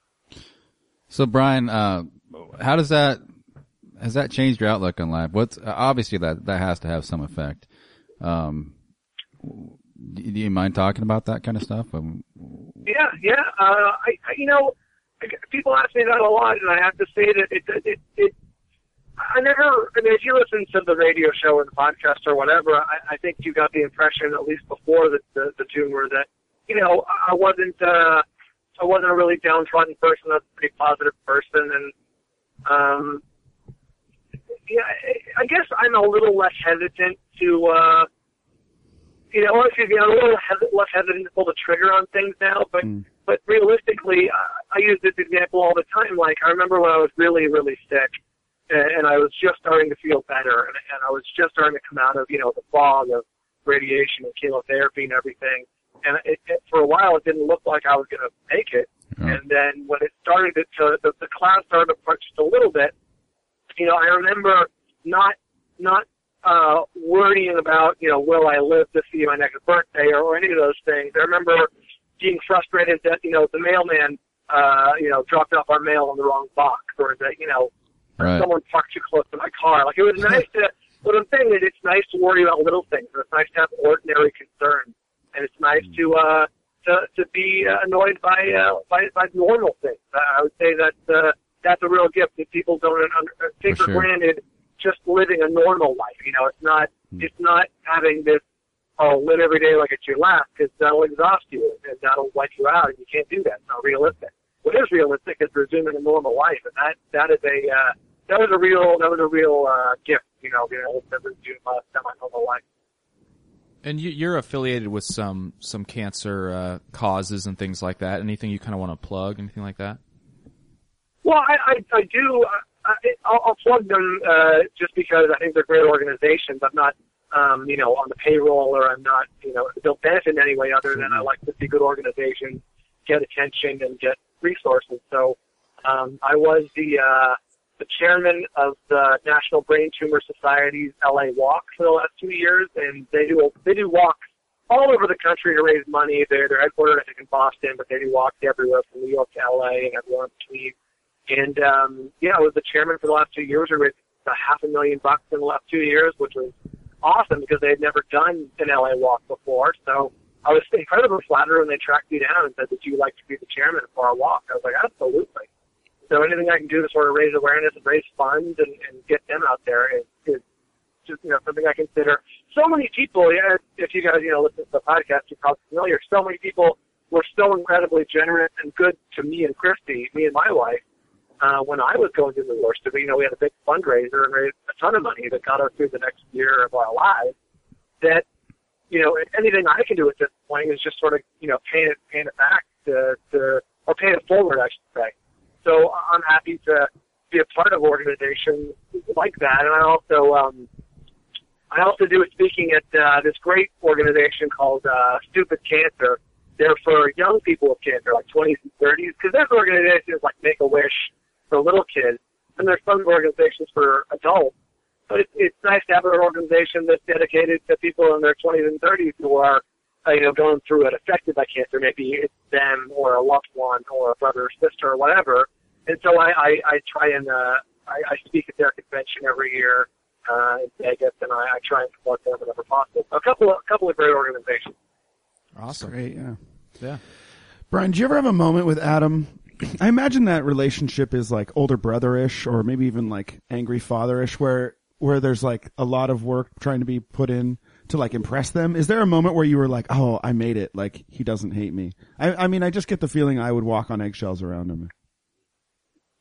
So, Bryan, uh, how does that has that changed your outlook on life? What's obviously that that has to have some effect. Um, do you mind talking about that kind of stuff? Um, Yeah, yeah. Uh, I, I, you know, people ask me that a lot, and I have to say that it, it, it, I never. I mean, if you listen to the radio show or the podcast or whatever, I, I think you got the impression, at least before the the, the tumor, that you know I wasn't. Uh, I wasn't a really downtrodden person. I was a pretty positive person, and um, yeah, I- guess I'm a little less hesitant to. Uh, you know, or excuse me, I'm a little hes- less hesitant to pull the trigger on things now, but but realistically, I, I use this example all the time. Like I remember when I was really, really sick, and, and I was just starting to feel better, and, and I was just starting to come out of you know the fog of radiation and chemotherapy and everything. And it, it, for a while, it didn't look like I was going to make it. Yeah. And then when it started to, to the, the clouds started to part just a little bit, you know, I remember not not uh, worrying about, you know, will I live to see my next birthday or, or any of those things. I remember being frustrated that, you know, the mailman, uh, you know, dropped off our mail in the wrong box or that, you know, Right. someone parked too close to my car. Like it was nice to, what I'm saying is it's nice to worry about little things. It's nice to have ordinary concerns. And it's nice to, uh, to, to be uh, annoyed by, uh, by, by normal things. I would say that, uh, that's a real gift that people don't under, uh, take For for, sure. granted just living a normal life. You know, it's not, it's not having this, oh, live every day like it's your last because that'll exhaust you and that'll wipe you out and you can't do that. It's not realistic. What is realistic is resuming a normal life and that, that is a, uh, that was a real, that was a real, uh, gift, you know, being able to resume a semi-normal life. And you, you're affiliated with some some cancer uh, causes and things like that. Anything you kind of want to plug? Anything like that? Well, I, I, I do. I, I'll, I'll plug them uh, just because I think they're great organizations. I'm not, um, you know, on the payroll or I'm not, you know, don't benefit in any way other than I like to see good organizations get attention and get resources. So um, I was the uh, the chairman of the National Brain Tumor Society's LA Walk for the last two years, and they do they do walks all over the country to raise money. They're they're headquartered I think in Boston, but they do walks everywhere from New York to LA and everywhere in between. And um, yeah, I was the chairman for the last two years. We raised a half a million bucks in the last two years, which was awesome because they had never done an LA walk before. So I was incredibly flattered when they tracked me down and said, "Would you like to be the chairman for our walk?" I was like, "Absolutely." So anything I can do to sort of raise awareness and raise funds and, and get them out there is, is just you know something I consider. So many people, yeah, if you guys you know listen to the podcast, you're probably familiar. So many people were so incredibly generous and good to me and Christy, me and my wife, uh, when I was going through the worst of it. You know, we had a big fundraiser and raised a ton of money that got us through the next year of our lives. That you know, anything I can do at this point is just sort of you know paying it paying it back to, to or paying it forward, I should say. So I'm happy to be a part of organizations like that, and I also um, I also do a speaking at uh, this great organization called uh, Stupid Cancer. They're for young people with cancer, like 20s and 30s, because there's organizations like Make a Wish for little kids, and there's some organizations for adults. But it's, it's nice to have an organization that's dedicated to people in their 20s and 30s who are, uh, you know, going through it, affected by cancer. Maybe it's them or a loved one or a brother or sister or whatever. And so I, I, I try and uh, I, I speak at their convention every year uh, in Vegas, and I, I try and promote them whenever possible. A couple, of, a couple of great organizations. Awesome. Great, yeah. Yeah. Bryan, do you ever have a moment with Adam? I imagine that relationship is like older brother-ish, or maybe even like angry father-ish, where where there's like a lot of work trying to be put in to like impress them. Is there a moment where you were like, "Oh, I made it! Like he doesn't hate me"? I, I mean, I just get the feeling I would walk on eggshells around him.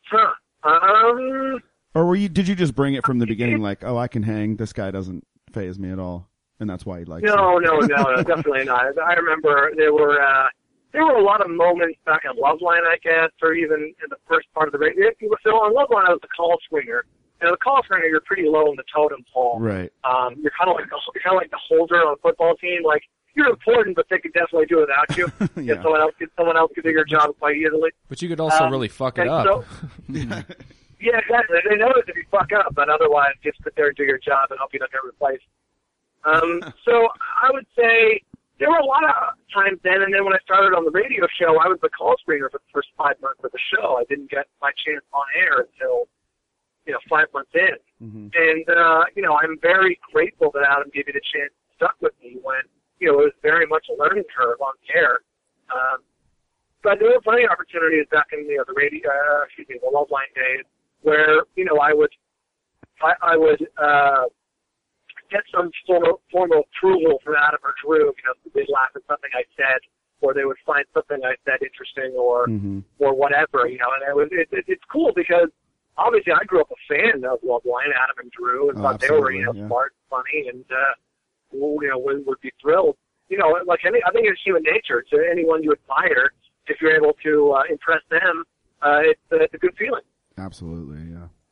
Huh. Um, Or were you? Did you just bring it from the beginning, like, "Oh, I can hang. This guy doesn't phase me at all," and that's why he likes No, me? no, no, no, definitely not. I remember there were uh, there were a lot of moments back at Loveline, I guess, or even in the first part of the radio. So on Loveline, I was the call screener. And the call screener, you're pretty low in the totem pole. Right. Um, you're kind of like the, you're kind of like the holder on a football team. Like you're important, but they could definitely do it without you. Yeah. If someone else, if someone else could do your job quite easily. But you could also Um, really fuck it up. so- Yeah, exactly. They notice if you fuck up, but otherwise, just sit there and do your job and hope you don't get replaced. Um, so I would say there were a lot of times then, and then when I started on the radio show, I was the call screener for the first five months of the show. I didn't get my chance on air until you know five months in, and uh, you know I'm very grateful that Adam gave me the chance, to stuck with me when you know it was very much a learning curve on the air. Um, but there were plenty of opportunities back in you know the radio, uh, excuse me, the Loveline days where you know I would I, I would uh, get some formal, formal approval from Adam or Drew. You know, they'd laugh at something I said, or they would find something I said interesting, or Mhm. or whatever. You know, and it was it, it, it's cool because obviously I grew up a fan of Loveline, Adam and Drew, and Oh, thought they were you know yeah. smart, funny, and uh, you know would, would be thrilled. You know, like any, I think it's human nature to anyone you admire. If you're able to uh, impress them, uh, it's, uh, it's a good feeling. Absolutely.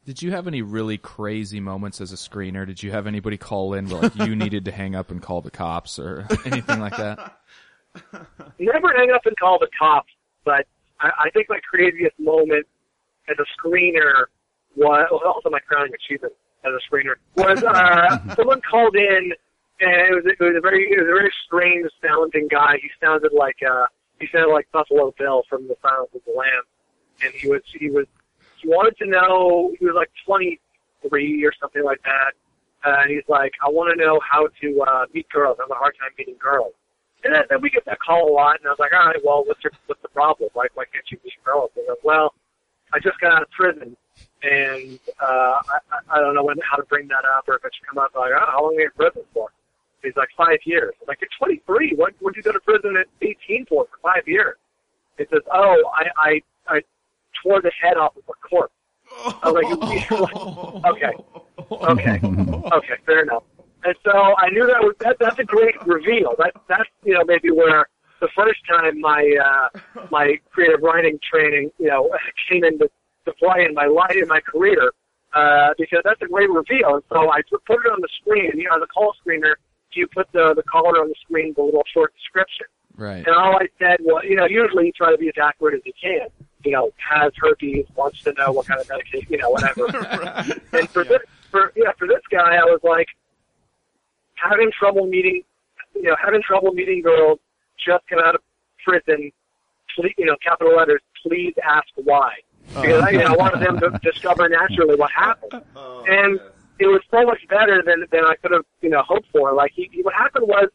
Did you have any really crazy moments as a screener? Did you have anybody call in where like you needed to hang up and call the cops or anything like that? never hang up and call the cops, but I, I think my craziest moment as a screener was also my crowning achievement as a screener was uh, someone called in and it was, it was a very it was a very strange sounding guy. He sounded like uh he sounded like Buffalo Bill from The Silence of the Lambs, and he was he was he wanted to know he was like 23 or something like that. And he's like, I want to know how to uh, meet girls. I have a hard time meeting girls. And then, then we get that call a lot, and I was like, all right, well, what's your, what's the problem? Like, why can't you meet girls? He goes, well, I just got out of prison, and uh, I, I I don't know when how to bring that up or if it should come up. I'm like, oh, how long are you in prison for? He's like, five years. I'm like, you're 23. What would you go to prison at 18 for for five years? He says, oh, I I I tore the head off of a corpse. I was like, okay, okay, okay, fair enough. And so I knew that was that, that's a great reveal. That that's you know maybe where the first time my uh, my creative writing training you know came into to play in my life in my career uh, because that's a great reveal. And so I put put it on the screen. You know, as a call screener, you put the the caller on the screen with a little short description. Right. And all I said was, you know, usually you try to be as accurate as you can. You know, has herpes, wants to know what kind of medication, you know, whatever. and for this, for yeah, for this guy, I was like having trouble meeting, you know, having trouble meeting girls just come out of prison. Please, you know, capital letters. Please ask why. Oh. Because I, you know, I wanted them to discover naturally what happened, oh, oh, and it was so much better than than I could have, you know, hoped for. Like he, he what happened was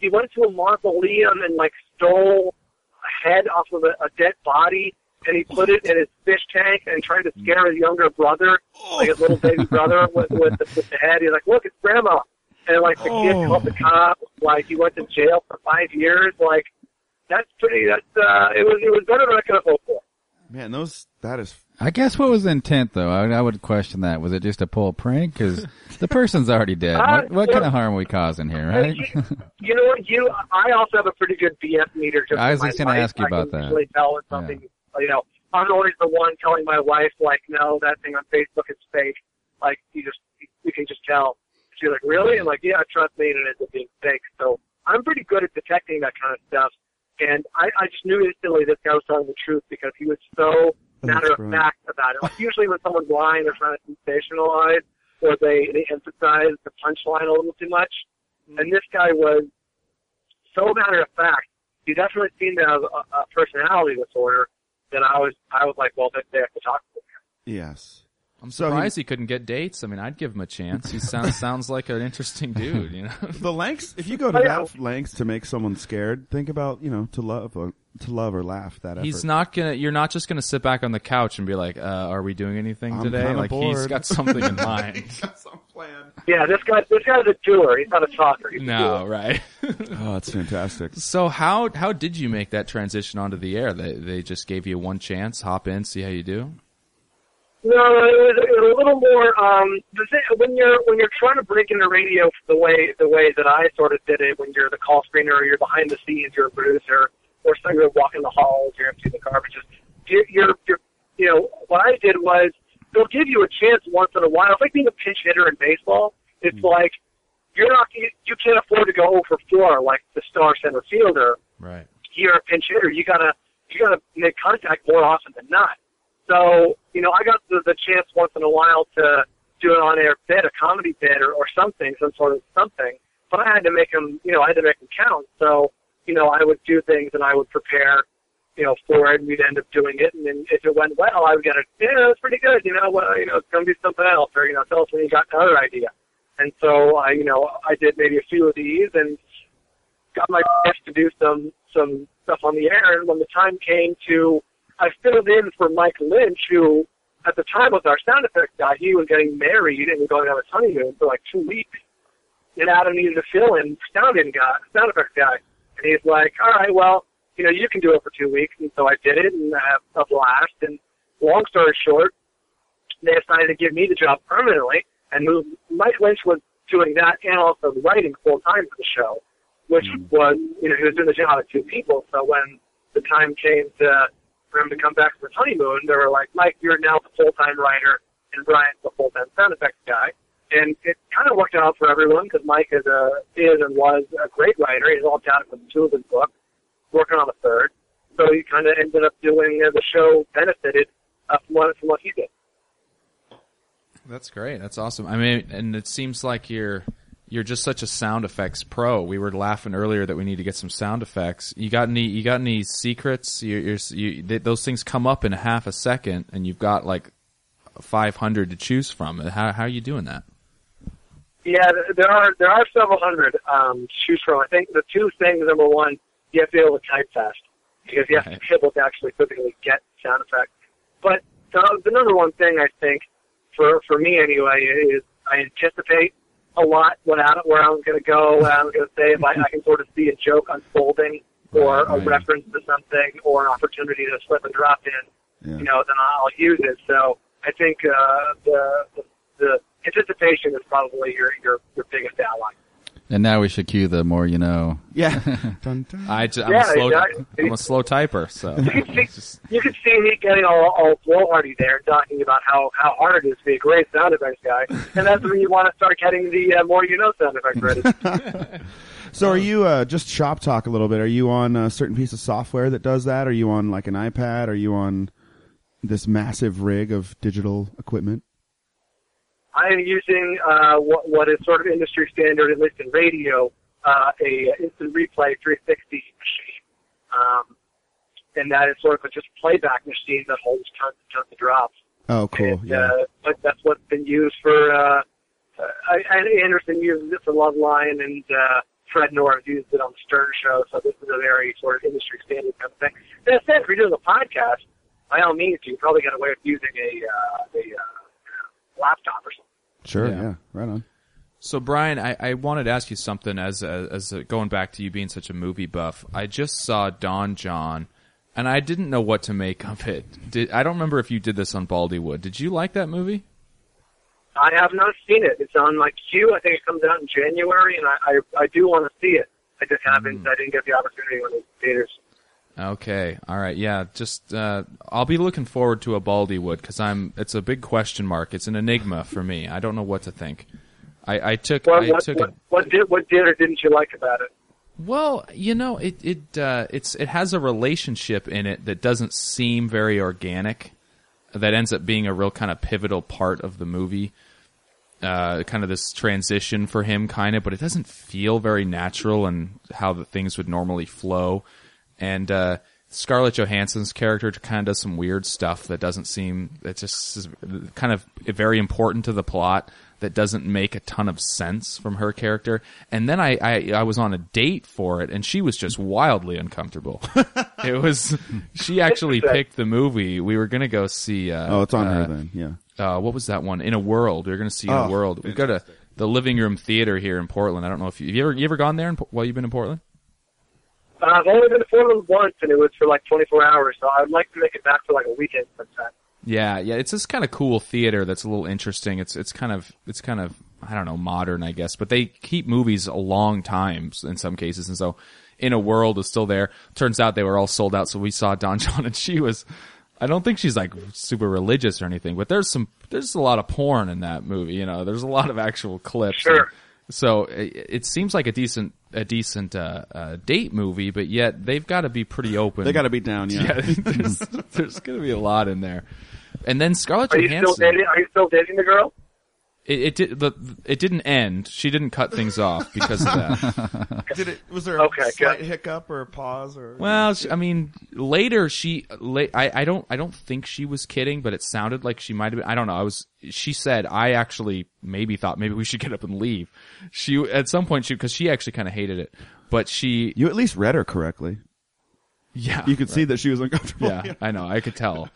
he went to a mausoleum and like stole a head off of a, a dead body and he put it in his fish tank and tried to scare his younger brother, like his little baby brother, with with the, with the head. He's like, "Look, it's grandma," and like the kid Oh. called the cop. Like he went to jail for five years. Like that's pretty. That's uh, it was it was better than I could have hoped for. Man, those that is I guess what was the intent though? I, I would question that. Was it just a pull prank? Because the person's already dead. What, what kind of harm are we causing here, right? You, you know what? You, I also have a pretty good BS meter. Just I was just gonna ask you I about can that. Usually tell when something, you know, I'm always the one telling my wife, like, no, that thing on Facebook is fake. Like, you just, you can just tell. She's like, really? And like, yeah, trust me, and it's being fake. So I'm pretty good at detecting that kind of stuff. And I, I just knew instantly this guy was telling the truth because he was so matter of fact about it. Like usually when someone's lying, they're trying to sensationalize or they, they emphasize the punchline a little too much. And this guy was so matter of fact. He definitely seemed to have a, a personality disorder. That I was, I was like, well, they, they have to talk to him. yes. I'm So he- surprised he, couldn't get dates. I mean, I'd give him a chance. He sounds sounds like an interesting dude. You know, The lengths. If you go to Oh, that lengths to make someone scared, think about you know to love or to love or laugh that effort. he's not gonna. You're not just gonna sit back on the couch and be like, uh, "Are we doing anything I'm today?" kinda Like he's bored. got something in mind. Got some plan. Yeah, this guy, this guy's a doer. He's not a talker. He's a no, doer. right. Oh, that's fantastic. so how how did you make that transition onto the air? They they just gave you one chance, hop in, see how you do. No, it was, it was a little more. Um, the thing, when you're when you're trying to break into radio the way the way that I sort of did it, when you're the call screener, or you're behind the scenes, you're a producer, or so you're walking the halls, you're emptying the garbages. You're, you're, you're, you know, what I did was they'll give you a chance once in a while. It's like being a pinch hitter in baseball. It's mm-hmm. like you're not you, you can't afford to go over four like the star center fielder Right. you're a pinch hitter. You gotta you gotta make contact more often than not. So you know, I got the, the chance once in a while to do an on-air bit, a comedy bit, or, or something, some sort of something. But I had to make them, you know, I had to make them count. So you know, I would do things and I would prepare, you know, for it, and we'd end up doing it. And then if it went well, I would get a, yeah, that's pretty good. You know, well, you know, it's gonna be something else, or you know, tell us when you got another idea. And so I, you know, I did maybe a few of these and got my best to do some some stuff on the air. And when the time came to, I filled in for Mike Lynch, who at the time was our sound effects guy. He was getting married and going on his honeymoon for like two weeks. And Adam needed to fill in sound in guy, sound effects guy. And he's like, all right, well, you know, you can do it for two weeks. And so I did it and I had a blast. And long story short, they decided to give me the job permanently. And who Mike Lynch was doing that and also writing full time for the show, which mm-hmm. was, you know, he was doing the job of two people. So when the time came to for him to come back from his honeymoon, they were like, Mike, you're now the full time writer, and Bryan's the full time sound effects guy. And it kind of worked out for everyone because Mike is a is and was a great writer. He's all down with two of his books, working on the third. So he kind of ended up doing uh, the show benefited uh, from what from what he did. That's great. That's awesome. I mean, and it seems like you're you're just such a sound effects pro. We were laughing earlier that we need to get some sound effects. You got any? You got any secrets? You're, you're, you th- those things come up in a half a second, and you've got like 500 to choose from. How how are you doing that? Yeah, there are there are several hundred um, to choose from. I think the two things. Number one, you have to be able to type fast because you have to be able to actually physically get sound effects. But the, the number one thing I think for for me anyway is I anticipate a lot what out where I'm going to go, what I'm going to say. If I, I can sort of see a joke unfolding or Right, a reference to something or an opportunity to slip and drop in, Yeah. you know, then I'll use it. So I think uh, the, the the anticipation is probably your your your biggest ally. And now we should cue the more you know. Yeah. Dun, dun. I ju- I'm, Yeah, a slow, exactly. I'm a slow typer, so You can see, just- you can see me getting all, all blowhardy there, talking about how, how hard it is to be a great sound effects guy, and that's when you want to start getting the uh, more you know sound effects ready. So are you uh, just shop talk a little bit? Are you on a certain piece of software that does that? Are you on like an iPad? Are you on this massive rig of digital equipment? I am using uh, what, what is sort of industry standard, at least in radio, uh, a instant replay 360 machine, um, and that is sort of a just playback machine that holds tons and tons of drops. Oh, cool. And, Yeah. uh, but that's what's been used for. Uh, uh, I, Anderson uses it for Loveline, and uh, Fred Norris used it on the Stern Show. So this is a very sort of industry standard kind of thing. That said, if you're doing a podcast, by all means, you probably got a way of using a uh, a uh, laptop or something. Sure. Yeah. Yeah. Right on. So Bryan, I, I wanted to ask you something as a, as a, going back to you being such a movie buff. I just saw Don Jon, and I didn't know what to make of it. Did, I don't remember if you did this on Baldywood. Did you like that movie? I have not seen it. It's on my queue. I think it comes out in January, and I I, I do want to see it. I just haven't. Hmm. I didn't get the opportunity when it was in theaters. Okay, all right, yeah. Just uh, I'll be looking forward to a Baldywood because I'm. It's a big question mark. It's an enigma for me. I don't know what to think. I, I took What I what, took what, a, what did what did or didn't you like about it? Well, you know, it it uh, it's it has a relationship in it that doesn't seem very organic. That ends up being a real kind of pivotal part of the movie. Uh, kind of this transition for him, kind of, but it doesn't feel very natural and how the things would normally flow. And uh, Scarlett Johansson's character kind of does some weird stuff that doesn't seem. It just is kind of very important to the plot that doesn't make a ton of sense from her character. And then I, I, I was on a date for it and she was just wildly uncomfortable. it was, she actually picked the movie. We were going to go see, uh, Oh, it's on uh, her then. Yeah. uh, what was that one? In a World. We are going to see In Oh, a World. We've got a, the living room theater here in Portland. I don't know if you, have you ever, you ever gone there in, while you've been in Portland? I've only been to Portland once, and it was for like 24 hours. So I'd like to make it back for like a weekend sometime. Yeah, yeah, it's this kind of cool theater that's a little interesting. It's it's kind of it's kind of I don't know modern, I guess, but they keep movies a long time in some cases, and so in a world is still there. Turns out they were all sold out, so we saw Don Jon, and she was. I don't think she's like super religious or anything, but there's some there's a lot of porn in that movie. You know, there's a lot of actual clips. Sure. So it, it seems like a decent a decent uh, uh, date movie, but yet they've got to be pretty open. They got to be down. Yeah. yeah, there's, there's going to be a lot in there. And then Scarlett Are you still dating? Are you still dating the girl? It, it did. The, it didn't end. She didn't cut things off because of that. Did it? Was there a Okay, slight good. hiccup or a pause or? well, she, I mean, later she. La- I, I don't. I don't think she was kidding, but it sounded like she might have been. I don't know. I was. She said, "I actually maybe thought maybe we should get up and leave." She at some point she because she actually kind of hated it, but she. you at least read her correctly. Yeah, You could see that she was uncomfortable. Yeah, I know. I could tell.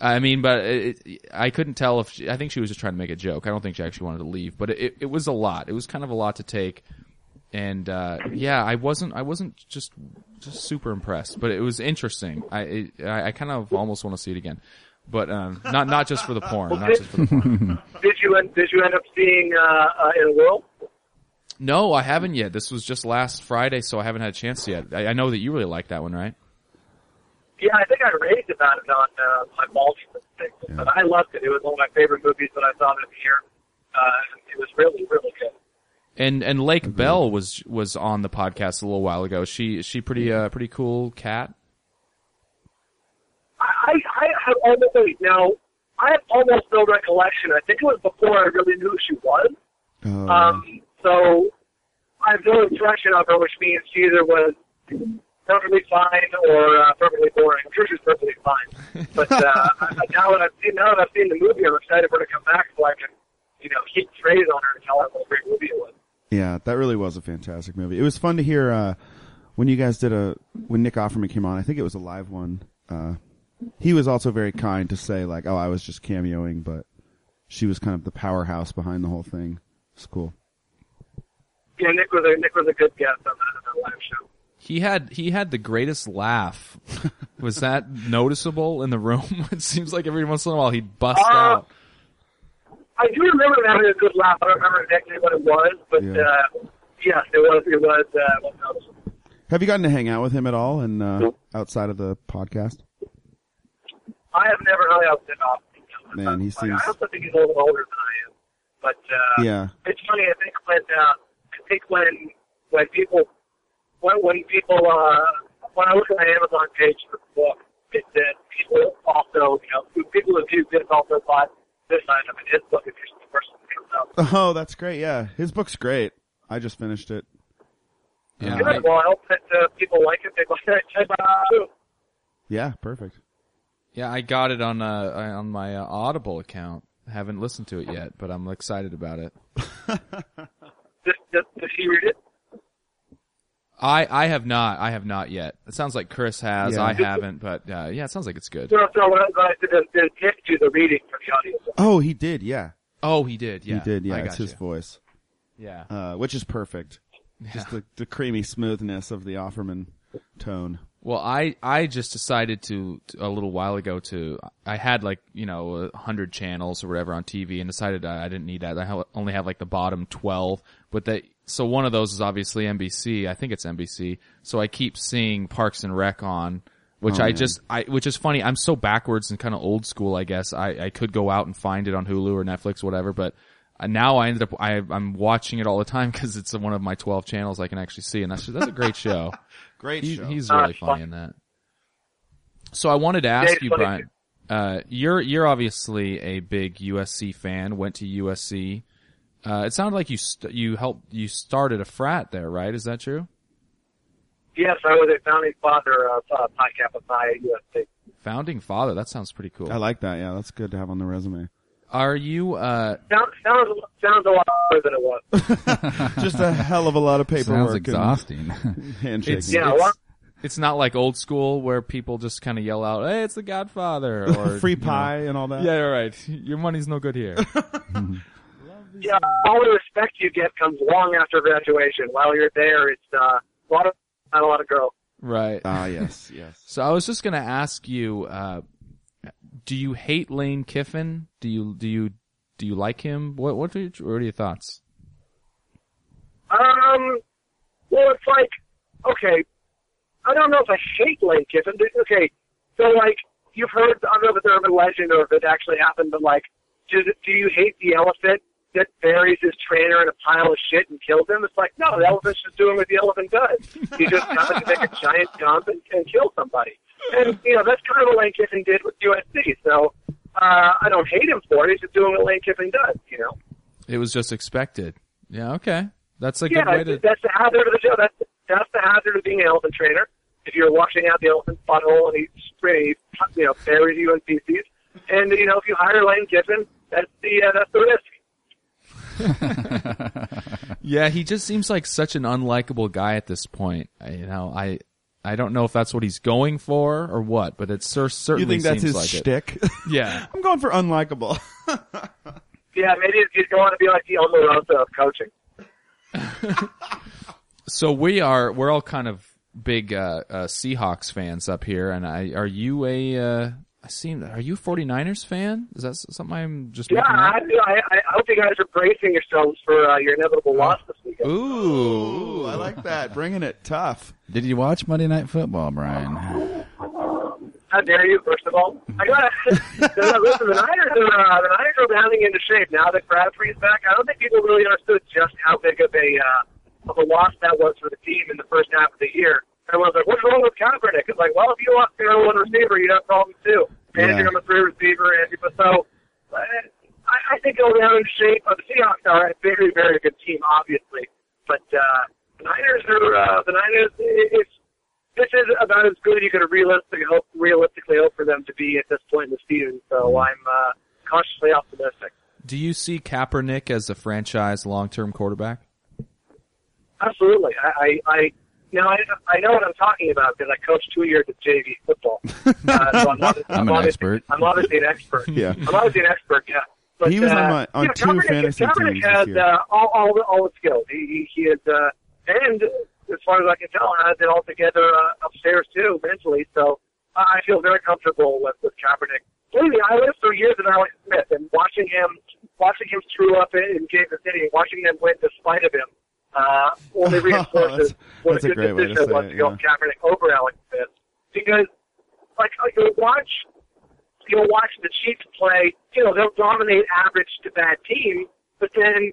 I mean, but it, it, I couldn't tell if she, I think she was just trying to make a joke. I don't think she actually wanted to leave, but it, it was a lot. It was kind of a lot to take, and uh, yeah, I wasn't. I wasn't just just super impressed, but it was interesting. I it, I, I kind of almost want to see it again, but um, not not just for the porn. Not just for the porn. Did you end, did you end up seeing uh, uh, in a world? No, I haven't yet. This was just last Friday, so I haven't had a chance yet. I, I know that you really like that one, right? Yeah, I think I raved about it on uh, my Baldywood thing, but I loved it. It was one of my favorite movies that I saw this year. Uh, it was really, really good. And and Lake Bell was was on the podcast a little while ago. She she pretty uh pretty cool cat. I, I, I have almost wait, now. I have almost no recollection. I think it was before I really knew who she was. Oh, Um, so I have no impression of her, which means she either was perfectly fine or uh, perfectly boring. I'm sure she's perfectly fine. But uh, I- now that I've seen now that I've seen the movie, I'm excited for her to come back so I can, you know, keep praise on her and tell her what a great movie it was. yeah, that really was a fantastic movie. It was fun to hear uh, when you guys did a when Nick Offerman came on. I think it was a live one. Uh, he was also very kind to say like, "Oh, I was just cameoing," but she was kind of the powerhouse behind the whole thing. It's cool. Yeah, Nick was a Nick was a good guest on that, on that live show. He had he had the greatest laugh. Was that noticeable in the room? it seems like every once in a while he'd bust Uh, out. I do remember him having a good laugh. I don't remember exactly what it was, but Yeah. uh, yes, it was. It was. Uh, was noticeable. Have you gotten to hang out with him at all, and uh, outside of the podcast? I have never hung out with him. off. Man, he seems- I also think he's a little older than I am. But uh, Yeah. it's funny. I think when uh, I think when when people when when people uh, when I look at my Amazon page for the book that, that people also, you know, people who do this also thought this side of it. His book is just the first one that comes out. Oh, that's great. Yeah, his book's great. I just finished it. Yeah, Good. I- well, I hope that uh, people like it. They like it. Check it out too. Yeah, perfect. yeah, I got it on uh on my uh, Audible account. Haven't listened to it yet, but I'm excited about it. Does, does, does he read it? I I have not. I have not yet. It sounds like Chris has. Yeah. I haven't, but uh, yeah, it sounds like it's good. No, no, what I what did is did Nick do the reading for the audience. Oh, he did. Yeah, Oh, he did. Yeah, he did. Yeah, I it's his you. voice, Yeah. uh, which is perfect. Just the, the creamy smoothness of the Offerman tone. Well, I I just decided to, to a little while ago to I had like you know a hundred channels or whatever on TV and decided I, I didn't need that. I ha- only have like the bottom twelve, but that so one of those is obviously NBC. I think it's NBC. So I keep seeing Parks and Rec on, which Oh, I man. just I which is funny. I'm so backwards and kind of old school. I guess I I could go out and find it on Hulu or Netflix, or whatever, but. uh, Now I ended up I, I'm watching it all the time because it's one of my 12 channels I can actually see, and that's that's a great show. Great He, show. he's really funny in that. So I wanted to ask Dave's you, Bryan. Uh, you're you're obviously a big USC fan. Went to USC. Uh, it sounded like you st- you helped you started a frat there, right? Is that true? Yes, I was a founding father of uh, Pi Kappa Phi at USC. Founding father. That sounds pretty cool. I like that. Yeah, that's good to have on the resume. Are you? Uh, Sounds, sounds, sounds a lot better than it was. Just a hell of a lot of paperwork. Sounds exhausting. Handshaking. It's- Yeah, it's, it's not like old school where people just kind of yell out, "Hey, it's the Godfather!" or Free you know. pie and all that. Yeah, you're right. Your money's no good here. Yeah, all the respect you get comes long after graduation. While you're there, it's uh, a lot of not a lot of growth. right. Ah, yes, yes. So I was just going to ask you, uh, do you hate Lane Kiffin? Do you do you do you like him? What what are your, what are your thoughts? Um, well, it's like, okay, I don't know if I hate Lane Kiffin. but, Okay, so like, you've heard, I don't know if it's urban legend or if it actually happened, but like, do, do you hate the elephant that buries his trainer in a pile of shit and kills him? It's like, no, the elephant's just doing what the elephant does. He just happens to make a giant jump and, and kill somebody. And, you know, that's kind of what Lane Kiffin did with USC. So, uh, I don't hate him for it. He's just doing what Lane Kiffin does, you know? It was just expected. Yeah, okay, that's a Yeah, good way to. that's the hazard of the show. That's that's the hazard of being an elephant trainer. If you're washing out the elephant's butthole and he's he, you know buries you in feces, and you know if you hire Lane Kiffin, that's the uh, that's the risk. Yeah, he just seems like such an unlikable guy at this point. I, you know, I I don't know if that's what he's going for or what, but it cer- You think that's seems his like it. shtick? Yeah. I'm going for unlikable. Yeah, maybe he's going to be like the Omarosa of coaching. So we are we're all kind of big uh, uh, Seahawks fans up here, and I are you a uh, I seem are you a 49ers fan? Is that something I'm just Yeah, I. I, I hope you guys are bracing yourselves for uh, your inevitable loss this weekend. Ooh, Ooh, I like that. Bringing it tough. Did you watch Monday Night Football, Bryan? How dare you? First of all, I gotta listen. The Niners are uh, the Niners are rounding into shape now that Crabtree's back. I don't think people really understood just how big of a uh, of a loss that was for the team in the first half of the year. Everyone's like, "What's wrong with Kaepernick?" It's like, well, if you lost your number one receiver, you'd have problems too, and Yeah. your number three receiver, and you- so. I, I think they'll round into shape. Uh, the Seahawks are a very, very good team, obviously, but uh, the Niners are uh, the Niners. It's this is about as good as you could realistically hope, realistically hope for them to be at this point in the season. So I'm uh, cautiously optimistic. do you see Kaepernick as a franchise long term quarterback? Absolutely. I, I, I you know, I, I know what I'm talking about because I coached two years of JV football. Uh, so I'm, obvi- I'm an expert. I'm obviously an expert. Yeah. I'm obviously an expert. Yeah. But, He was on uh, my- on you know, two fantasy teams this has year. uh, all, all, the, all the skills. He, he, he is, uh, and as far as I can tell, has it all together uh, upstairs too, mentally. So I feel very comfortable with, with Kaepernick. Believe me, I lived for years with Alex Smith, and watching him, watching him screw up in, in Kansas City, and watching them win despite of him, uh, only reinforces That's- what a good great way to decision it was to go yeah. Kaepernick over Alex Smith. Because, like, like you'll watch, you'll watch the Chiefs play. You know, they'll dominate average to bad teams, but then,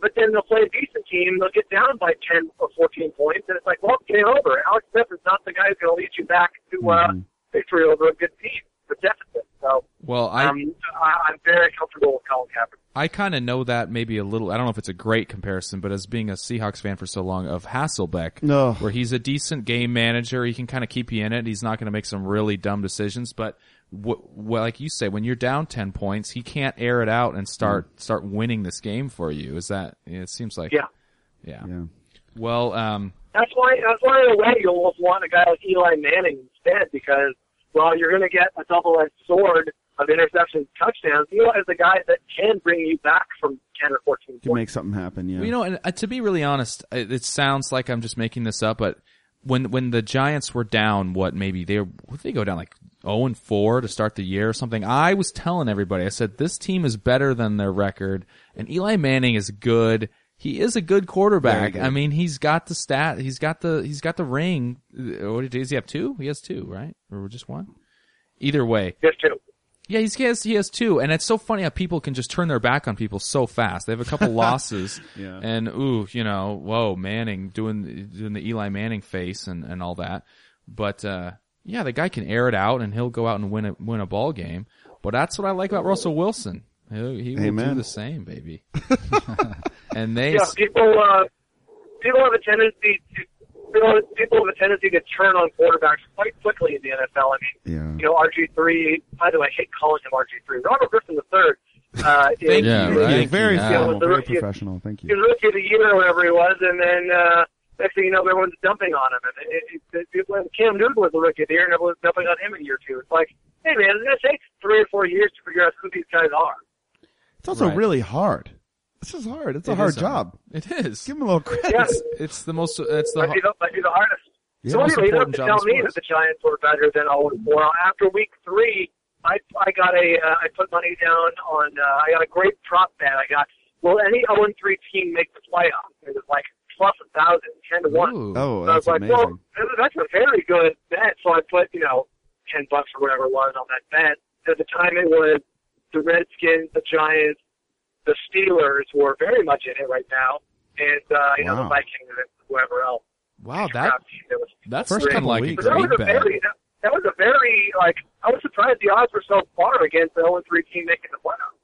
but then they'll play a decent team. They'll get down by ten or fourteen points, and it's like, well, game over. Alex Smith is not the guy who's going to lead you back to uh, Mhm. victory over a good team, the deficit. So Well, I um, I, I'm very comfortable with Colin Kaepernick. I kind of know that maybe a little. I don't know if it's a great comparison, but as being a Seahawks fan for so long, of Hasselbeck, No. where he's a decent game manager, he can kind of keep you in it. He's not going to make some really dumb decisions, but w- well, like you say, when you're down ten points, he can't air it out and start start winning this game for you. Is that? It seems like Yeah. yeah. Yeah. Well, um, That's why that's why in a way you almost want a guy like Eli Manning instead because well you're going to get a double edged sword of interceptions, touchdowns. You know, is a guy that can bring you back from ten or fourteen Can points. make something happen. Yeah. Well, you know, and uh, to be really honest, it, it sounds like I'm just making this up, but when when the Giants were down, what maybe they what they go down like 0 and 4 to start the year or something? I was telling everybody, I said this team is better than their record, and Eli Manning is good. He is a good quarterback. Good. I mean, he's got the stat. He's got the he's got the ring. Uh, What does he have? Two? He has two, right? Or just one? Either way, Just two. yeah, he's, he has he has two, and it's so funny how people can just turn their back on people so fast. They have a couple losses, Yeah. and ooh, you know, whoa, Manning doing doing the Eli Manning face and and all that. But uh yeah, the guy can air it out, and he'll go out and win a win a ball game. But that's what I like about Russell Wilson. He, he will do the same, baby. and they, Yeah, people uh, people have a tendency to people, people have a tendency to turn on quarterbacks quite quickly in the NFL. I mean, Yeah. you know, RG three. By the way, I hate calling him RG three. Robert Griffin the third. Uh, Thank is- Yeah, you. right. Yeah, very Yeah. formal, very rookie- professional. Thank he you. was rookie of the year or whatever he was, and then uh, next thing you know, everyone's dumping on him. And it, it, it, it, when Cam Newton was the rookie of the year, and everyone's dumping on him in year two. It's like, hey man, it's gonna take three or four years to figure out who these guys are. It's also Right. really hard. This is hard. It's a It hard is job. It is. Give him a little credit. Yeah, It's, it's the most. It's the. might be the, might be the hardest. Yeah. so most anyway, you don't have important to job tell in me sports. that the Giants were better than 0 and 4. After week three, I I got a uh, I put money down on uh, I got a great prop bet. I got will any 0 3 team make the playoffs? It was like plus a thousand, ten to one. Ooh. Oh, So I was like, amazing. well, that's a very good bet. So I put, you know, 10 bucks or whatever it was on that bet. At the time it was the Redskins, the Giants, the Steelers were very much in it right now. And, uh, you know, the Vikings and whoever else. Wow, that that was that's First kind of like weeks. a but that was great a bet. very, that, that was a very, like, I was surprised the odds were so far against the 0 3 team making the playoffs.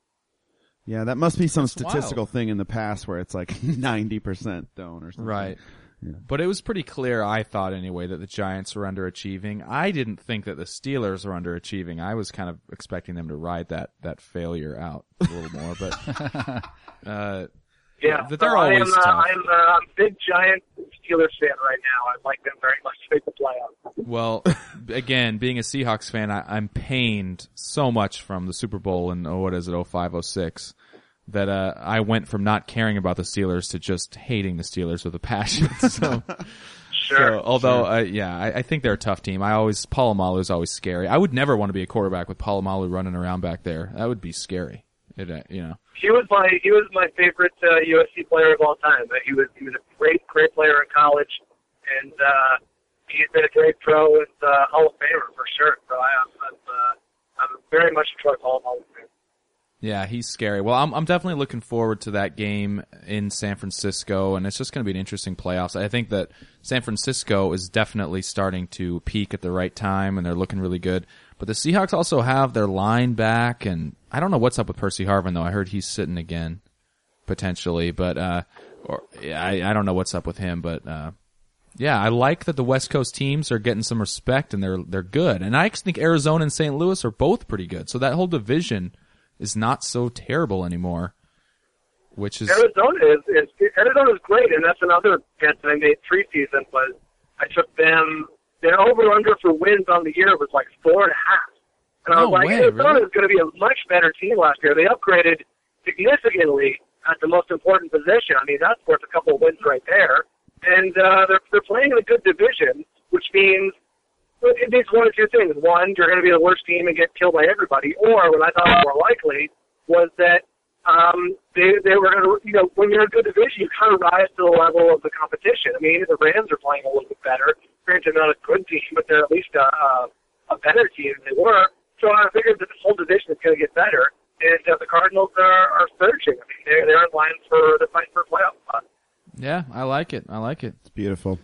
Yeah, that must be some That's statistical wild. thing in the past where it's like 90% don't or something. Right. But it was pretty clear, I thought anyway, that the Giants were underachieving. I didn't think that the Steelers were underachieving. I was kind of expecting them to ride that, that failure out a little more, but, uh, Yeah, But they're so I always am, uh, tough. I'm uh, I'm a big giant Steelers fan right now. I'd like them very much to make the playoffs. well, again, being a Seahawks fan, I, I'm pained so much from the Super Bowl in, oh, what is it, 05, 06, that, uh, I went from not caring about the Steelers to just hating the Steelers with a passion. So, Sure. So, although, uh, yeah, I, I think they're a tough team. I always, Polamalu is always scary. I would never want to be a quarterback with Polamalu running around back there. That would be scary. It, uh, you know. He was my he was my favorite uh, USC player of all time. He was he was a great great player in college, and uh, he's been a great pro and uh, Hall of Famer for sure. So I, I'm I'm, uh, I'm very much a Troy Polamalu fan. Yeah, he's scary. Well, I'm I'm definitely looking forward to that game in San Francisco, and it's just going to be an interesting playoffs. I think that San Francisco is definitely starting to peak at the right time, and they're looking really good. But the Seahawks also have their line back, and I don't know what's up with Percy Harvin though. I heard he's sitting again, potentially, but uh, or yeah, I I don't know what's up with him, but uh, yeah, I like that the West Coast teams are getting some respect and they're they're good. And I think Arizona and St. Louis are both pretty good. So that whole division is not so terrible anymore. Which is Arizona is, is Arizona's great, and that's another bet that I made preseason was I took them their over under for wins on the year was like four and a half. And I was No like, way, Arizona really? is going to be a much better team last year. They upgraded significantly at the most important position. I mean, that's worth a couple of wins right there. And uh, they're they're playing in a good division, which means it means one of two things. One, you're going to be the worst team and get killed by everybody. Or what I thought was more likely was that um, they they were going to, you know, when you're in a good division, you kind of rise to the level of the competition. I mean, the Rams are playing a little bit better. Granted, not a good team, but they're at least a, a, a better team than they were. So I figured that this whole division is going to get better, and uh, the Cardinals are, are surging. I mean, they're they're in line for the fight for a playoff spot. yeah, I like it. I like it. It's beautiful.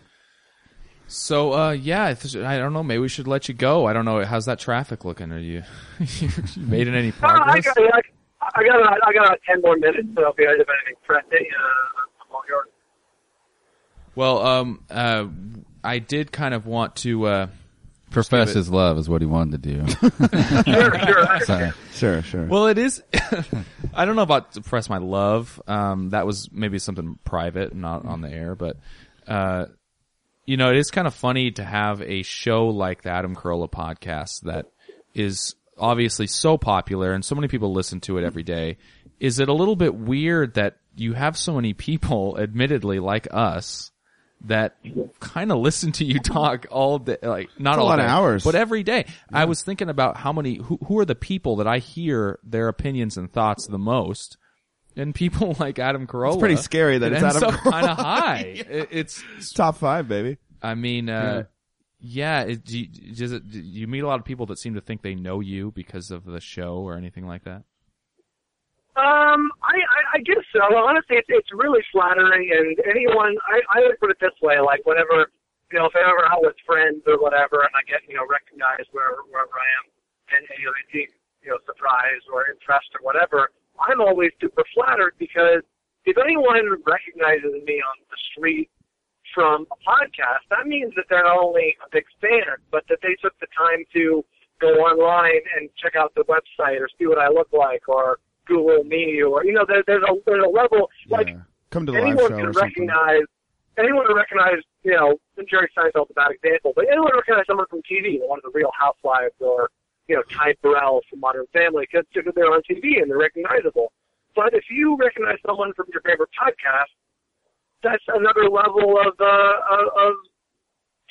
So, uh, yeah, I don't know. Maybe we should let you go. I don't know. How's that traffic looking? Are you, you made it any Uh, I progress? got, I, I got, I got uh, ten more minutes. So if you guys have anything pressing, uh, I'm all yours. Well, um, uh, I did kind of want to, uh, Profess his love is what he wanted to do. Sure, sure. Sorry. Sure, sure. Well, it is. I don't know about to press my love. Um, that was maybe something private, not on the air, but, uh, you know, it is kind of funny to have a show like the Adam Carolla podcast that is obviously so popular and so many people listen to it every day. Is it a little bit weird that you have so many people, admittedly like us, that kind of listen to you talk all day, like not a all lot of hours. but every day. I was thinking about how many, who, who are the people that I hear their opinions and thoughts the most, and people like Adam Carolla. It's pretty scary that it it's ends Adam up kind of high. It- it's, Top five, baby. I mean, uh, yeah. it, do, you, does it, do you meet a lot of people that seem to think they know you because of the show or anything like that? Um, I, I, I guess so. Honestly, it's, it's really flattering, and anyone, I, I would put it this way, like whenever, you know, if I'm ever out with friends or whatever, and I get, you know, recognized where, wherever I am, and, and you know, they seem, you know, surprised or impressed or whatever, I'm always super flattered because if anyone recognizes me on the street from a podcast, that means that they're not only a big fan, but that they took the time to go online and check out the website or see what I look like or Google me or you know there, there's a there's a level like. Come to the live anyone show can or something. recognize anyone can recognize you know Jerry Seinfeld's a bad example, but anyone can recognize someone from TV, one of the Real Housewives or you know Ty Burrell from Modern Family because they're on TV and they're recognizable. But if you recognize someone from your favorite podcast, that's another level of uh, of,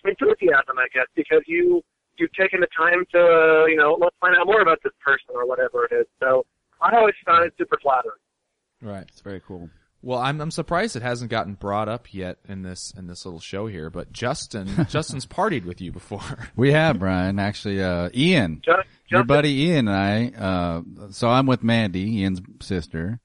enthusiasm, I guess, because you you've taken the time to you know let's find out more about this person or whatever it is. So I always found it super flattering. Right. It's very cool. Well, I'm I'm surprised it hasn't gotten brought up yet in this in this little show here. But Justin, Justin's partied with you before. We have Bryan, actually, uh, Ian, Just, your buddy Ian and I. Uh, so I'm with Mandy, Ian's sister,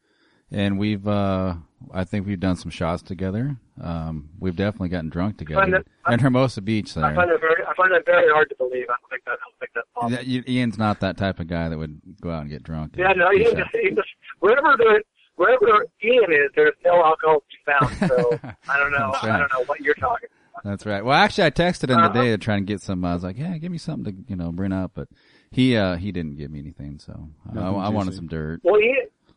and we've, uh, I think we've done some shots together. Um, we've definitely gotten drunk together that- in Hermosa Beach I find there. that very I find that very hard to believe. I don't think that I don't think that's possible. Yeah, you- Ian's not that type of guy that would go out and get drunk. Yeah, no, Do he, shots. he just, wherever the wherever Ian is, there's no alcohol to be found. So I don't know. That's I don't know what you're talking. about. That's right. Well, actually, I texted him Uh-huh. today to try and get some. I was like, "Yeah, give me something to you know bring up," but he uh he didn't give me anything, so I, I wanted some dirt. Well, he,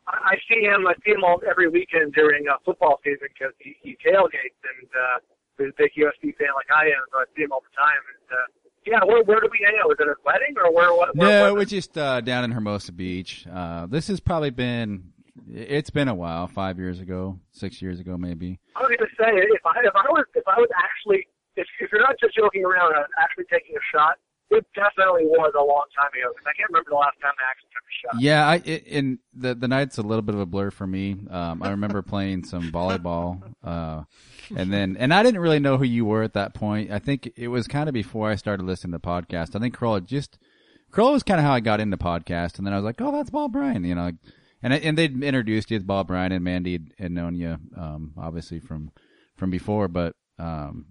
I I see him. I see him all every weekend during uh, football season because he, he tailgates and uh, he's a big USC fan like I am. So I see him all the time. And uh, yeah, where where do we hang out? Was it a wedding or where? What? where No, was we're just uh, down in Hermosa Beach. Uh, this has probably been, it's been a while, five years ago, six years ago, maybe. I was going to say if I if I was if I was actually if if you're not just joking around, I was actually taking a shot. It definitely was a long time ago because I can't remember the last time I actually took a shot. Yeah, I it, and the the night's a little bit of a blur for me. Um, I remember playing some volleyball, uh, and then and I didn't really know who you were at that point. I think it was kind of before I started listening to the podcast. I think Kroll had just Kroll was kind of how I got into podcast, and then I was like, oh, that's Bald Bryan, you know. And and they'd introduced you as Bald Bryan, and Mandy had, had known you, um, obviously from from before, but um,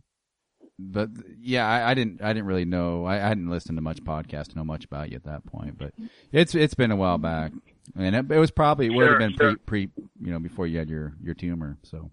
but yeah, I, I didn't I didn't really know. I, I hadn't listened to much podcast to know much about you at that point, but it's it's been a while back, and it, it was probably it would have been sure. pre pre you know before you had your your tumor. So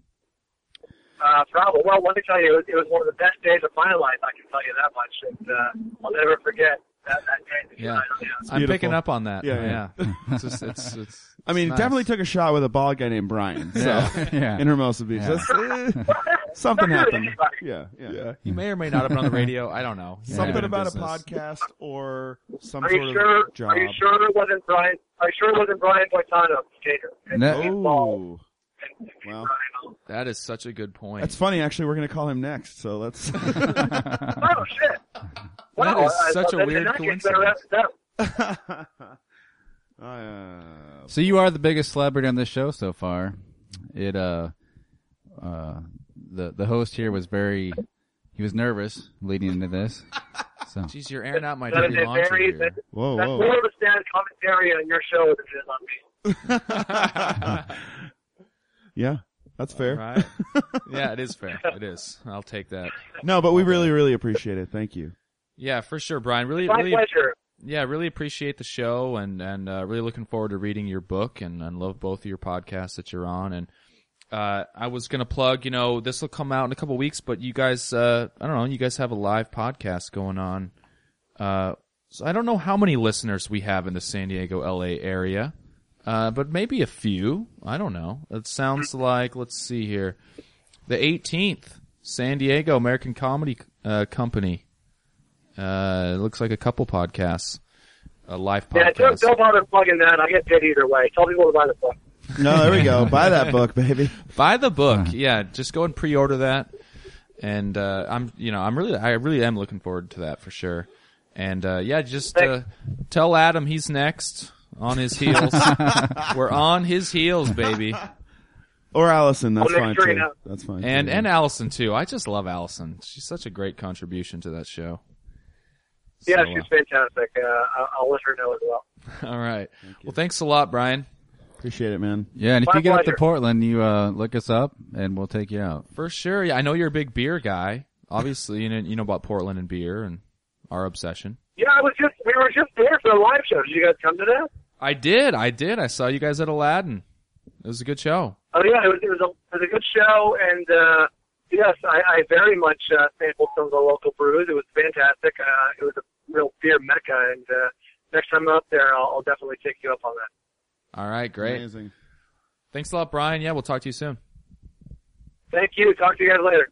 Uh, probably. Well, let me tell you, it was, it was one of the best days of my life. I can tell you that much, and uh, I'll never forget that, that day. that Yeah. I hung out. I'm picking up on that. Yeah, yeah. It's just, it's, it's, I mean, nice. definitely took a shot with a bald guy named Bryan. So yeah, in Hermosa Beach, Yeah. That's, eh, something really happened. anybody. Yeah, yeah. He may or may not have been on the radio. I don't know. He's Something been about a podcast or some Are sort you of sure? job. Are you sure it wasn't Brian? Are you sure it wasn't Brian Boitano, skater? And No. he's. Oh, And, and Well. That is such a good point. that's funny. Actually, we're gonna call him next. So let's. oh shit! Wow, That is such a weird in that case, better coincidence. Ask them. uh, So you are the biggest celebrity on this show so far. It uh uh the the host here was very he was nervous leading into this. So Jeez, you're airing out my That is dirty laundry very here. that, whoa, that's whoa. more of a stand commentary on your show than it is on me. yeah, That's fair. Right? yeah, it is fair. It is. I'll take that. No, but we really, really appreciate it. Thank you. Yeah, for sure, Bryan. Really, My really, pleasure. Yeah, really appreciate the show and and uh, really looking forward to reading your book and, and love both of your podcasts that you're on. And uh, I was gonna plug, you know, this will come out in a couple weeks, but you guys, uh, I don't know, you guys have a live podcast going on. Uh, so I don't know how many listeners we have in the San Diego, LA area, uh, but maybe a few. I don't know. It sounds like let's see here, the 18th, San Diego American Comedy uh, Company. Uh, it looks like a couple podcasts, a live podcast. Yeah, don't, don't bother plugging that. I get paid either way. Tell people to buy the book. No, there we go. Buy that book, baby. Buy the book. Yeah, just go and pre-order that. And uh, I'm, you know, I'm really, I really am looking forward to that for sure. And uh, yeah, just uh, tell Adam he's next on his heels. We're on his heels, baby. Or Alison. That's I'll fine sure too. That's fine. And too. and Alison too. I just love Alison. She's such a great contribution to that show. Yeah, So, she's fantastic. Uh, I'll, I'll let her know as well. uh, all right. Well, thanks a lot, Bryan. appreciate it, man. Yeah, and if My you get up to. Portland, you uh, look us up, and we'll take you out. For sure. Yeah, I know you're a big beer guy. Obviously, you know, you know about Portland and beer and our obsession. Yeah, I was just we were just there for the live show. Did you guys come to that? I did. I did. I saw you guys at Aladdin. It was a good show. Oh yeah, it was it was a it was a good show, and uh, yes, I, I very much uh, sampled some of the local brews. It was fantastic. Uh, it was a real beer mecca, and uh, next time I'm up there, I'll, I'll definitely take you up on that. All right, great. Amazing. Thanks a lot, Bryan. Yeah, we'll talk to you soon. Thank you. Talk to you guys later.